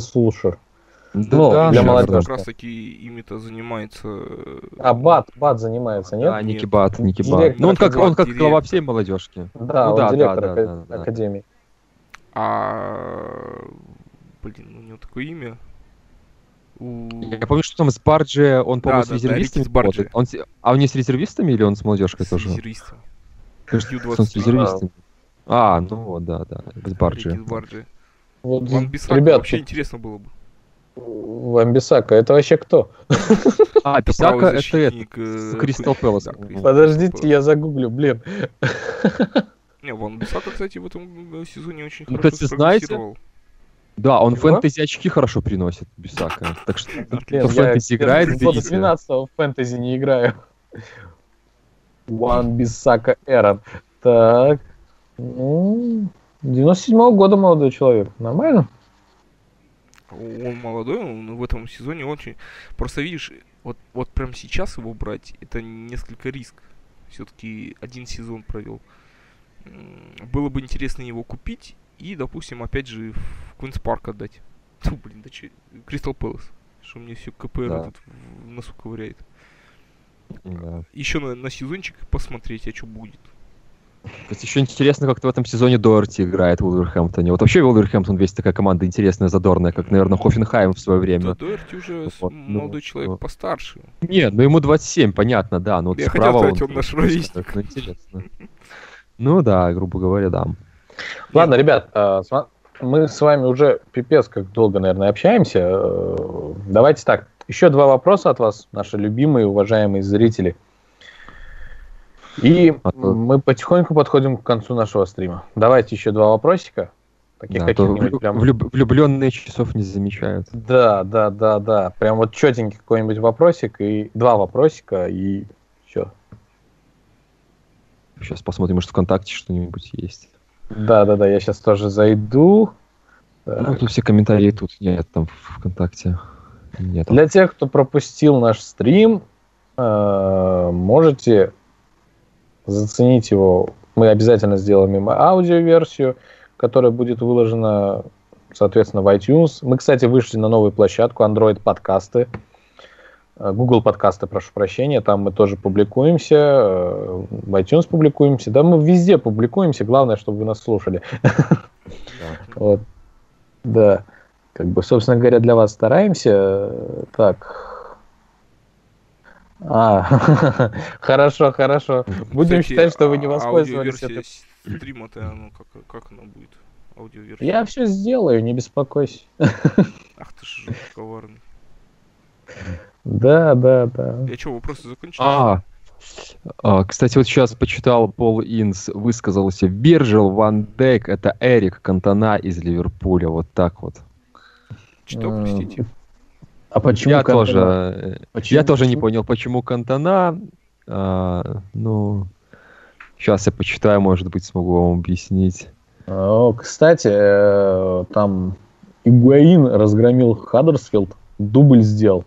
[SPEAKER 3] Слушер Ну,
[SPEAKER 1] Да,
[SPEAKER 3] для молодежи.
[SPEAKER 2] как раз таки ими-то занимается... э,
[SPEAKER 3] А Бат, Бат занимается, нет?
[SPEAKER 1] Да, Ники Бат, Ники Бат.
[SPEAKER 3] Директор
[SPEAKER 1] Ну, он как, он как глава всей молодежки.
[SPEAKER 3] Да,
[SPEAKER 1] Ну
[SPEAKER 3] он
[SPEAKER 1] да,
[SPEAKER 3] директор
[SPEAKER 1] да, да,
[SPEAKER 3] ака-
[SPEAKER 1] да, да.
[SPEAKER 3] академии.
[SPEAKER 2] А... Блин, у него такое имя. У...
[SPEAKER 1] Я помню, что там с Барджи, он, по-моему,
[SPEAKER 2] Да,
[SPEAKER 1] с
[SPEAKER 2] да, да,
[SPEAKER 1] резервистами
[SPEAKER 2] с Барджи.
[SPEAKER 1] работает. Он, с- а он не с резервистами или он с молодежкой
[SPEAKER 2] с
[SPEAKER 1] тоже?
[SPEAKER 2] резервистами.
[SPEAKER 1] Кажется,
[SPEAKER 2] Ю-20.
[SPEAKER 1] он с резервистами. А, ну вот, да, да, с Барджи.
[SPEAKER 2] С.
[SPEAKER 3] Вот,
[SPEAKER 2] Ван Бисака
[SPEAKER 3] ребят,
[SPEAKER 2] вообще интересно было бы.
[SPEAKER 3] Вамбисака, это вообще кто?
[SPEAKER 1] А, Писака это
[SPEAKER 2] э,
[SPEAKER 1] Кристал
[SPEAKER 2] Кри-
[SPEAKER 1] Пэлас.
[SPEAKER 3] Подождите, я загуглю, блин.
[SPEAKER 2] Не, Ван Бисака, кстати, в этом э, сезоне очень
[SPEAKER 1] Ну,
[SPEAKER 2] хорошо
[SPEAKER 1] кстати, знаете. Да, он
[SPEAKER 3] Чего?
[SPEAKER 1] фэнтези очки хорошо приносит, Бисака. Так что
[SPEAKER 3] Блин,
[SPEAKER 1] кто
[SPEAKER 3] я
[SPEAKER 1] фэнтези играет,
[SPEAKER 3] с года
[SPEAKER 1] берите.
[SPEAKER 3] 12 в фэнтези не играю. Ван Бисака Эрон. Так. Ну, 97-го года молодой человек. Нормально?
[SPEAKER 2] Он молодой, он в этом сезоне очень... Просто видишь, вот, вот прям сейчас его брать, это несколько риск. Все-таки один сезон провел. Было бы интересно его купить и, допустим, опять же в Квинс Парк отдать. Тьфу, блин, да че, Кристал Пэлас. Что мне все КПР
[SPEAKER 1] Да.
[SPEAKER 2] этот в носу ковыряет.
[SPEAKER 1] Да.
[SPEAKER 2] Еще на, на сезончик посмотреть, а что будет.
[SPEAKER 1] Кстати, еще интересно, как-то в этом сезоне Доерти играет в Уолверхэмптоне. Вот вообще Уолверхэмптон весь такая команда интересная, задорная, как, наверное, Хофенхайм в свое
[SPEAKER 2] Да,
[SPEAKER 1] время.
[SPEAKER 2] Доерти уже
[SPEAKER 1] Вот, ну,
[SPEAKER 2] молодой человек
[SPEAKER 1] ну.
[SPEAKER 2] постарше.
[SPEAKER 1] Нет, ну ему 27, понятно, да. Но вот
[SPEAKER 2] Я хотел сказать, он наш ровесник.
[SPEAKER 1] Ну, интересно. Ну да, грубо говоря, да.
[SPEAKER 3] Ладно, ребят, а, мы с вами уже пипец как долго, наверное, общаемся. Э, Давайте так, еще два вопроса от вас, наши любимые, уважаемые зрители. И
[SPEAKER 1] А то-
[SPEAKER 3] мы потихоньку подходим к концу нашего стрима. Давайте еще два вопросика. Таких
[SPEAKER 1] Да, а
[SPEAKER 3] каких-нибудь прям...
[SPEAKER 1] влюб- влюбленные часов не замечают.
[SPEAKER 3] Да, да, да, да. Прям вот четенький какой-нибудь вопросик и два вопросика и все.
[SPEAKER 1] Сейчас посмотрим, может, ВКонтакте что-нибудь есть.
[SPEAKER 3] Да, да, да. Я сейчас тоже зайду. Так.
[SPEAKER 1] Ну, тут все комментарии тут нет, там ВКонтакте. Нет.
[SPEAKER 3] Для тех, кто пропустил наш стрим, э, можете заценить его. Мы обязательно сделаем им аудиоверсию, которая будет выложена, соответственно, в iTunes. Мы, кстати, вышли на новую площадку Android подкасты. Э, Google подкасты, прошу прощения, там мы тоже публикуемся, э, в iTunes публикуемся, да мы везде публикуемся, главное, чтобы вы нас слушали. Вот. Да. Как бы, собственно говоря, для вас стараемся. Так. А, хорошо, хорошо. Будем
[SPEAKER 2] Кстати,
[SPEAKER 3] считать, что вы не
[SPEAKER 2] а-
[SPEAKER 3] воспользовались этой-
[SPEAKER 2] стрима-то, оно как, как она будет? Аудиоверсия.
[SPEAKER 3] Я все сделаю, не беспокойся.
[SPEAKER 2] Ах ты ж коварный.
[SPEAKER 3] Да, да, да.
[SPEAKER 2] Я что, вопросы закончились?
[SPEAKER 1] А, а, кстати, вот сейчас почитал, Пол Инс высказался. Биржил Ван Дейк — это Эрик Кантона из Ливерпуля. Вот так вот.
[SPEAKER 2] Что, простите?
[SPEAKER 3] А почему
[SPEAKER 1] я
[SPEAKER 3] Кантона?
[SPEAKER 1] тоже, э,
[SPEAKER 3] Почему-
[SPEAKER 1] я тоже не понял, почему Кантона. А, ну, сейчас я почитаю, может быть, смогу вам объяснить.
[SPEAKER 3] О, Кстати, э, там Игуаин разгромил Хаддерсфилд, дубль сделал.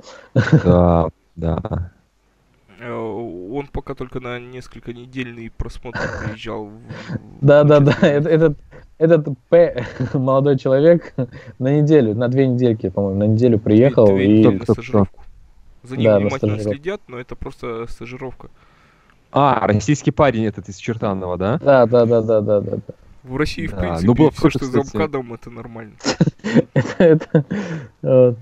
[SPEAKER 1] Да, да.
[SPEAKER 2] Э, Он пока только на несколько недельный просмотр приезжал. в-
[SPEAKER 3] Да, да, да.
[SPEAKER 2] Манчестер.
[SPEAKER 3] Этот, этот, П, молодой человек, на неделю, на две недельки, по-моему, на неделю приехал
[SPEAKER 2] Две- две
[SPEAKER 3] и
[SPEAKER 2] стажировку. За ним
[SPEAKER 3] Да,
[SPEAKER 2] внимательно следят, но это просто стажировка.
[SPEAKER 1] А, российский парень этот из Чертанова, да?
[SPEAKER 3] Да, да, да, да, да, да. да.
[SPEAKER 2] В России, в
[SPEAKER 1] Да,
[SPEAKER 2] принципе,
[SPEAKER 1] ну, было
[SPEAKER 2] все, что за
[SPEAKER 1] кстати.
[SPEAKER 2] МКАДом, это нормально.
[SPEAKER 3] Это, это,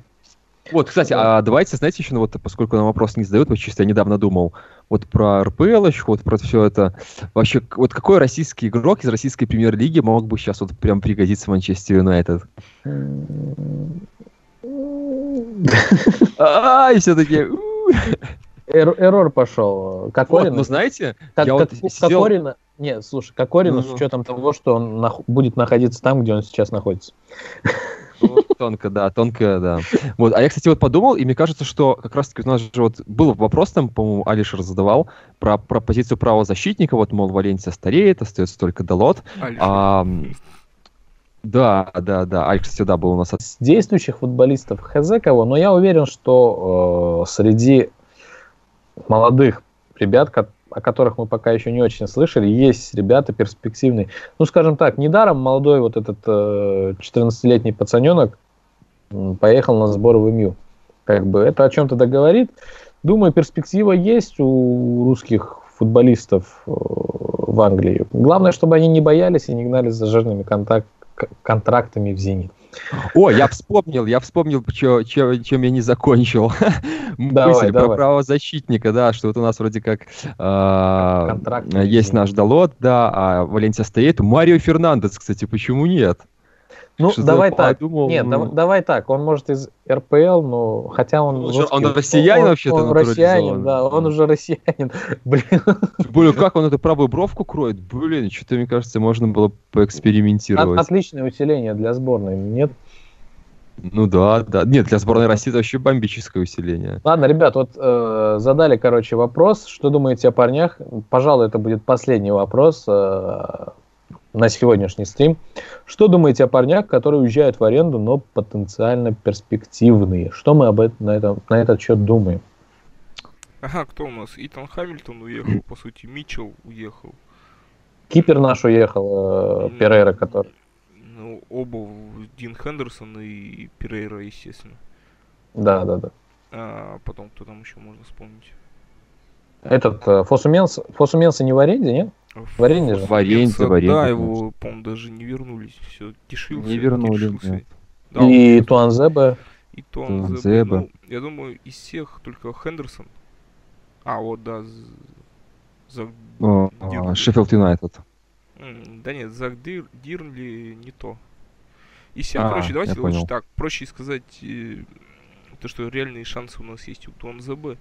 [SPEAKER 1] Вот, кстати, а давайте, знаете, еще, ну, вот, поскольку нам вопрос не задают, вот чисто я недавно думал, вот про РПЛ еще, вот про все это. Вообще, вот какой российский игрок из российской премьер-лиги мог бы сейчас вот прям пригодиться Манчестер Юнайтед? А, и все таки
[SPEAKER 3] эр- Эррор пошел.
[SPEAKER 1] Вот,
[SPEAKER 3] Кокорин,
[SPEAKER 1] ну знаете,
[SPEAKER 3] как,
[SPEAKER 1] я вот сидел-
[SPEAKER 3] Кокорина, нет, слушай, Кокорину с учетом того, что он нах- будет находиться там, где он сейчас находится.
[SPEAKER 1] Тонко, да, тонко, да. Вот, а я, кстати, вот подумал, и мне кажется, что как раз-таки у нас же вот был вопрос там, по-моему, Алишер задавал про, про позицию правозащитника, вот, мол, Валенсия стареет, остается только Далот. А, да, да, да. Аль, кстати, да, был у нас...
[SPEAKER 3] С действующих футболистов хз кого, но я уверен, что э, среди молодых ребят, о которых мы пока еще не очень слышали, есть ребята перспективные. Ну, скажем так, недаром молодой вот этот э, 14-летний пацаненок поехал на сбор в МЮ. Как бы это о чем-то договорит. Думаю, перспектива есть у русских футболистов э, в Англии. Главное, чтобы они не боялись и не гнались за жирными контакт, контрактами в «Зенит».
[SPEAKER 1] О, я вспомнил, я вспомнил, чё, чё, чем я не закончил. Давай, Мысль давай. про правозащитника, да, что вот у нас вроде как э, есть наш Далот, да, а Валенсия стоит. Марио Фернандес, кстати, почему нет?
[SPEAKER 3] Ну, что давай так. Подумал, Нет, ну... давай так. Он может из РПЛ, но хотя он...
[SPEAKER 1] Он, он россиянин вообще-то
[SPEAKER 3] Он россиянин, да, он уже россиянин. Блин.
[SPEAKER 1] Блин, как он эту правую бровку кроет? Блин, что-то, мне кажется, можно было поэкспериментировать.
[SPEAKER 3] От, отличное усиление для сборной, нет?
[SPEAKER 1] Ну да, да. Нет, для сборной России это вообще бомбическое усиление.
[SPEAKER 3] Ладно, ребят, вот э, задали, короче, вопрос. Что думаете о парнях? Пожалуй, это будет последний вопрос. Э, на сегодняшний стрим. Что думаете о парнях, которые уезжают в аренду, но потенциально перспективные? Что мы об этом, на, этом, на этот счет думаем?
[SPEAKER 2] Ага, кто у нас? Итан Хамильтон уехал, по сути, Митчелл уехал.
[SPEAKER 3] Кипер наш уехал, э, Перейра, который.
[SPEAKER 2] Ну, оба Дин Хендерсон и Перейра, естественно.
[SPEAKER 3] Да, да, да.
[SPEAKER 2] А потом кто там еще можно вспомнить?
[SPEAKER 3] Этот э, Фосуменс, Фосуменса не в аренде, нет? В аренде же?
[SPEAKER 1] В аренде, в аренде.
[SPEAKER 2] Да, его, по-моему, даже не вернулись. Все, тишился.
[SPEAKER 1] Не вернули,
[SPEAKER 3] Да, и Туанзеба.
[SPEAKER 2] И Туанзеба. Ну, я думаю, из всех только Хендерсон. А, вот, да.
[SPEAKER 1] За... Шеффилд Юнайтед.
[SPEAKER 2] Да нет, за Дир, Дирнли не то. И всех, а, короче, давайте лучше так, проще сказать, э, то, что реальные шансы у нас есть у Туанзебе.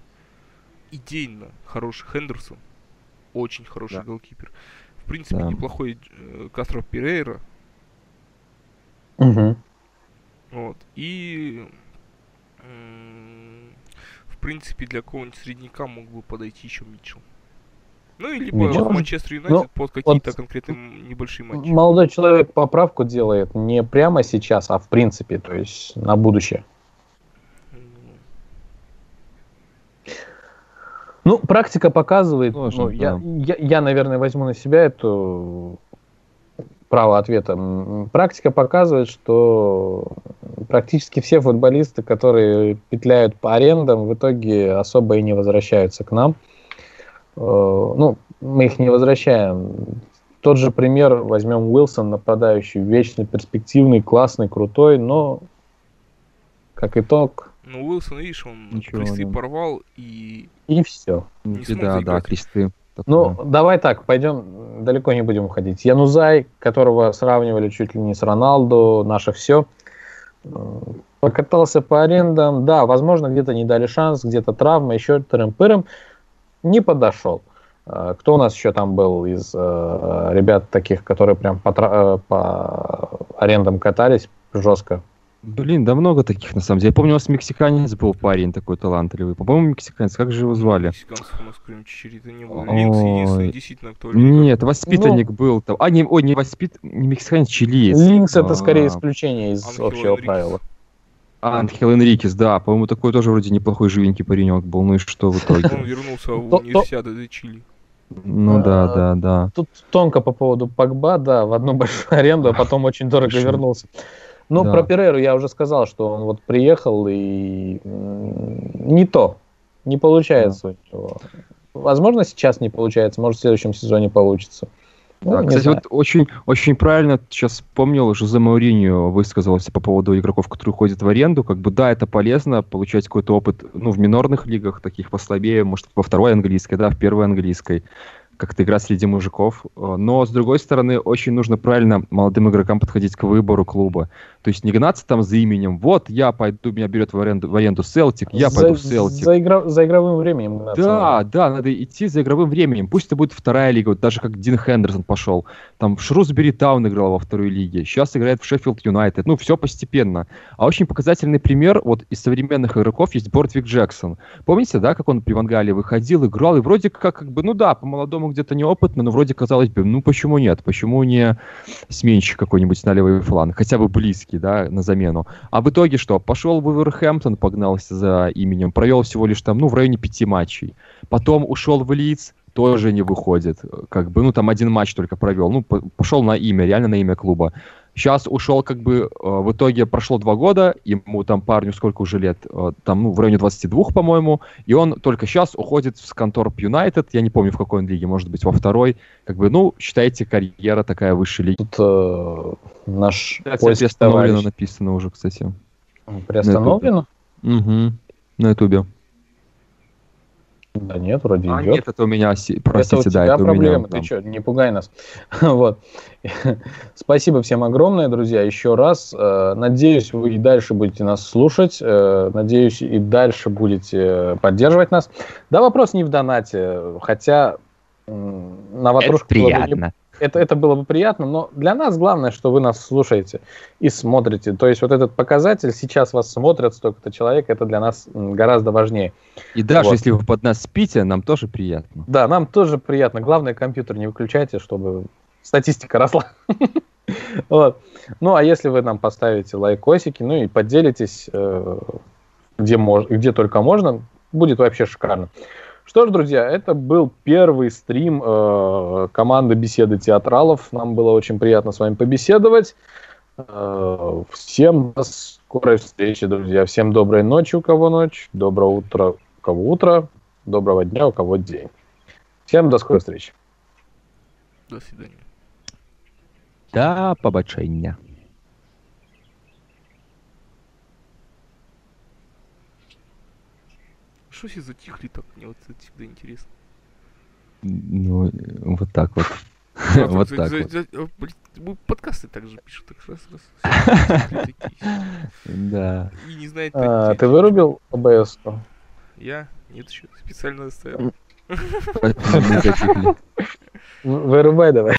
[SPEAKER 2] Идейно хороший Хендерсон очень хороший да. голкипер. В принципе, да. неплохой э, Кастро Перейра.
[SPEAKER 3] Угу.
[SPEAKER 2] Вот. И э, в принципе, для какого-нибудь средняка мог бы подойти еще Митчелл. Ну, или либо в Манчестер Юнайтед ну, под какие-то вот конкретные небольшие матчи.
[SPEAKER 3] Молодой человек поправку делает не прямо сейчас, а в принципе, то есть на будущее. Ну, практика показывает, ну, да. я, я, я, наверное, возьму на себя это право ответа. Практика показывает, что практически все футболисты, которые петляют по арендам, в итоге особо и не возвращаются к нам. Э, ну, мы их не возвращаем. Тот же пример возьмем Уилсон, нападающий, вечно перспективный, классный, крутой, но как итог
[SPEAKER 2] ну, Уилсон, видишь, он Ничего, кресты да. порвал и...
[SPEAKER 3] И все.
[SPEAKER 1] Не да, да, кресты.
[SPEAKER 3] Ну, давай так, пойдем, далеко не будем уходить. Янузай, которого сравнивали чуть ли не с Роналду, наше все. Покатался по арендам. Да, возможно, где-то не дали шанс, где-то травма, еще тырым-пырым. Не подошел. А, кто у нас еще там был из э, ребят таких, которые прям по, э, по арендам катались жестко?
[SPEAKER 1] Блин, да много таких, на самом деле. Я помню, у нас мексиканец был парень такой талантливый. По-моему, мексиканец. Как же его звали? Мексиканцев у нас кроме Чичерита не было. Линкс единственный, действительно, кто Нет, воспитанник ну, был там. А, не, ой, не воспит... не мексиканец, чилиец.
[SPEAKER 3] Линкс это скорее исключение из общего правила.
[SPEAKER 1] Анхел Энрикес, да. По-моему, такой тоже вроде неплохой живенький паренек был. Ну и что в итоге?
[SPEAKER 2] Он вернулся в универсиаду Чили.
[SPEAKER 1] Ну да, да, да.
[SPEAKER 3] Тут тонко по поводу Пакба, да, в одну большую аренду, а потом очень дорого вернулся. Ну, да. про Переру я уже сказал, что он вот приехал и не то, не получается да. у него. Возможно, сейчас не получается, может, в следующем сезоне получится.
[SPEAKER 1] Ну, да, кстати, знаю. вот очень, очень правильно сейчас вспомнил, Жозе Мауриньо высказался по поводу игроков, которые уходят в аренду. Как бы да, это полезно, получать какой-то опыт ну, в минорных лигах, таких послабее, может, во второй английской, да, в первой английской как-то игра среди мужиков. Э, но, с другой стороны, очень нужно правильно молодым игрокам подходить к выбору клуба. То есть не гнаться там за именем. Вот, я пойду, меня берет в аренду, в аренду Селтик, я за, пойду в Селтик.
[SPEAKER 3] За, игра, за игровым временем
[SPEAKER 1] гнаться. Да, да, надо идти за игровым временем. Пусть это будет вторая лига, вот даже как Дин Хендерсон пошел. Там в Шрусбери Таун играл во второй лиге. Сейчас играет в Шеффилд Юнайтед. Ну, все постепенно. А очень показательный пример вот из современных игроков есть Бортвик Джексон. Помните, да, как он при Вангале выходил, играл, и вроде как, как бы, ну да, где-то неопытно, но вроде казалось бы, ну почему нет? Почему не сменщик какой-нибудь на левый фланг? Хотя бы близкий, да, на замену. А в итоге что? Пошел в Уверхэмптон, погнался за именем, провел всего лишь там, ну, в районе пяти матчей. Потом ушел в Лидс, тоже не выходит. Как бы, ну, там один матч только провел. Ну, пошел на имя, реально на имя клуба. Сейчас ушел, как бы, э, в итоге прошло два года, ему там парню сколько уже лет, э, там, ну, в районе 22, по-моему, и он только сейчас уходит с контор Юнайтед, я не помню, в какой он лиге, может быть, во второй, как бы, ну, считайте, карьера такая высшей лиги.
[SPEAKER 3] Тут э, наш
[SPEAKER 1] Кстати, приостановлено написано уже, кстати.
[SPEAKER 3] Приостановлено?
[SPEAKER 1] Угу, на ютубе.
[SPEAKER 3] Да нет, вроде
[SPEAKER 1] а,
[SPEAKER 3] идет.
[SPEAKER 1] нет, это у меня, простите,
[SPEAKER 3] это у
[SPEAKER 1] да,
[SPEAKER 3] тебя
[SPEAKER 1] это
[SPEAKER 3] проблемы,
[SPEAKER 1] у меня.
[SPEAKER 3] ты что, не пугай нас. вот. Спасибо всем огромное, друзья, еще раз. Э, Надеюсь, вы и дальше будете нас слушать. Э, Надеюсь, и дальше будете поддерживать нас. Да, вопрос не в донате, хотя на вопрос...
[SPEAKER 1] Это приятно.
[SPEAKER 3] Это, это было бы приятно, но для нас главное, что вы нас слушаете и смотрите. То есть вот этот показатель, сейчас вас смотрят столько-то человек, это для нас гораздо важнее.
[SPEAKER 1] И даже
[SPEAKER 3] Вот.
[SPEAKER 1] если вы под нас спите, нам тоже приятно.
[SPEAKER 3] Да, нам тоже приятно. Главное, компьютер не выключайте, чтобы статистика росла. Вот. Ну, а если вы нам поставите лайкосики, ну и поделитесь, э, где, мож- где только можно, будет вообще шикарно. Что ж, друзья, это был первый стрим э, команды Беседы Театралов. Нам было очень приятно с вами побеседовать. Э, всем до скорой встречи, друзья. Всем доброй ночи, у кого ночь. Доброго утра, у кого утро. Доброго дня, у кого день. Всем до скорой встречи.
[SPEAKER 2] До свидания.
[SPEAKER 1] Да, побачення.
[SPEAKER 2] Что все затихли так? Мне вот это всегда интересно.
[SPEAKER 1] Ну, вот так вот.
[SPEAKER 2] А,
[SPEAKER 1] Вот
[SPEAKER 2] за-
[SPEAKER 1] так
[SPEAKER 2] за-
[SPEAKER 1] вот.
[SPEAKER 2] за- подкасты также пишут, так раз, раз.
[SPEAKER 1] Да.
[SPEAKER 2] И не знает,
[SPEAKER 3] А, ты вырубил ОБС?
[SPEAKER 2] Я? Нет еще. Специально оставил.
[SPEAKER 3] Вырубай давай.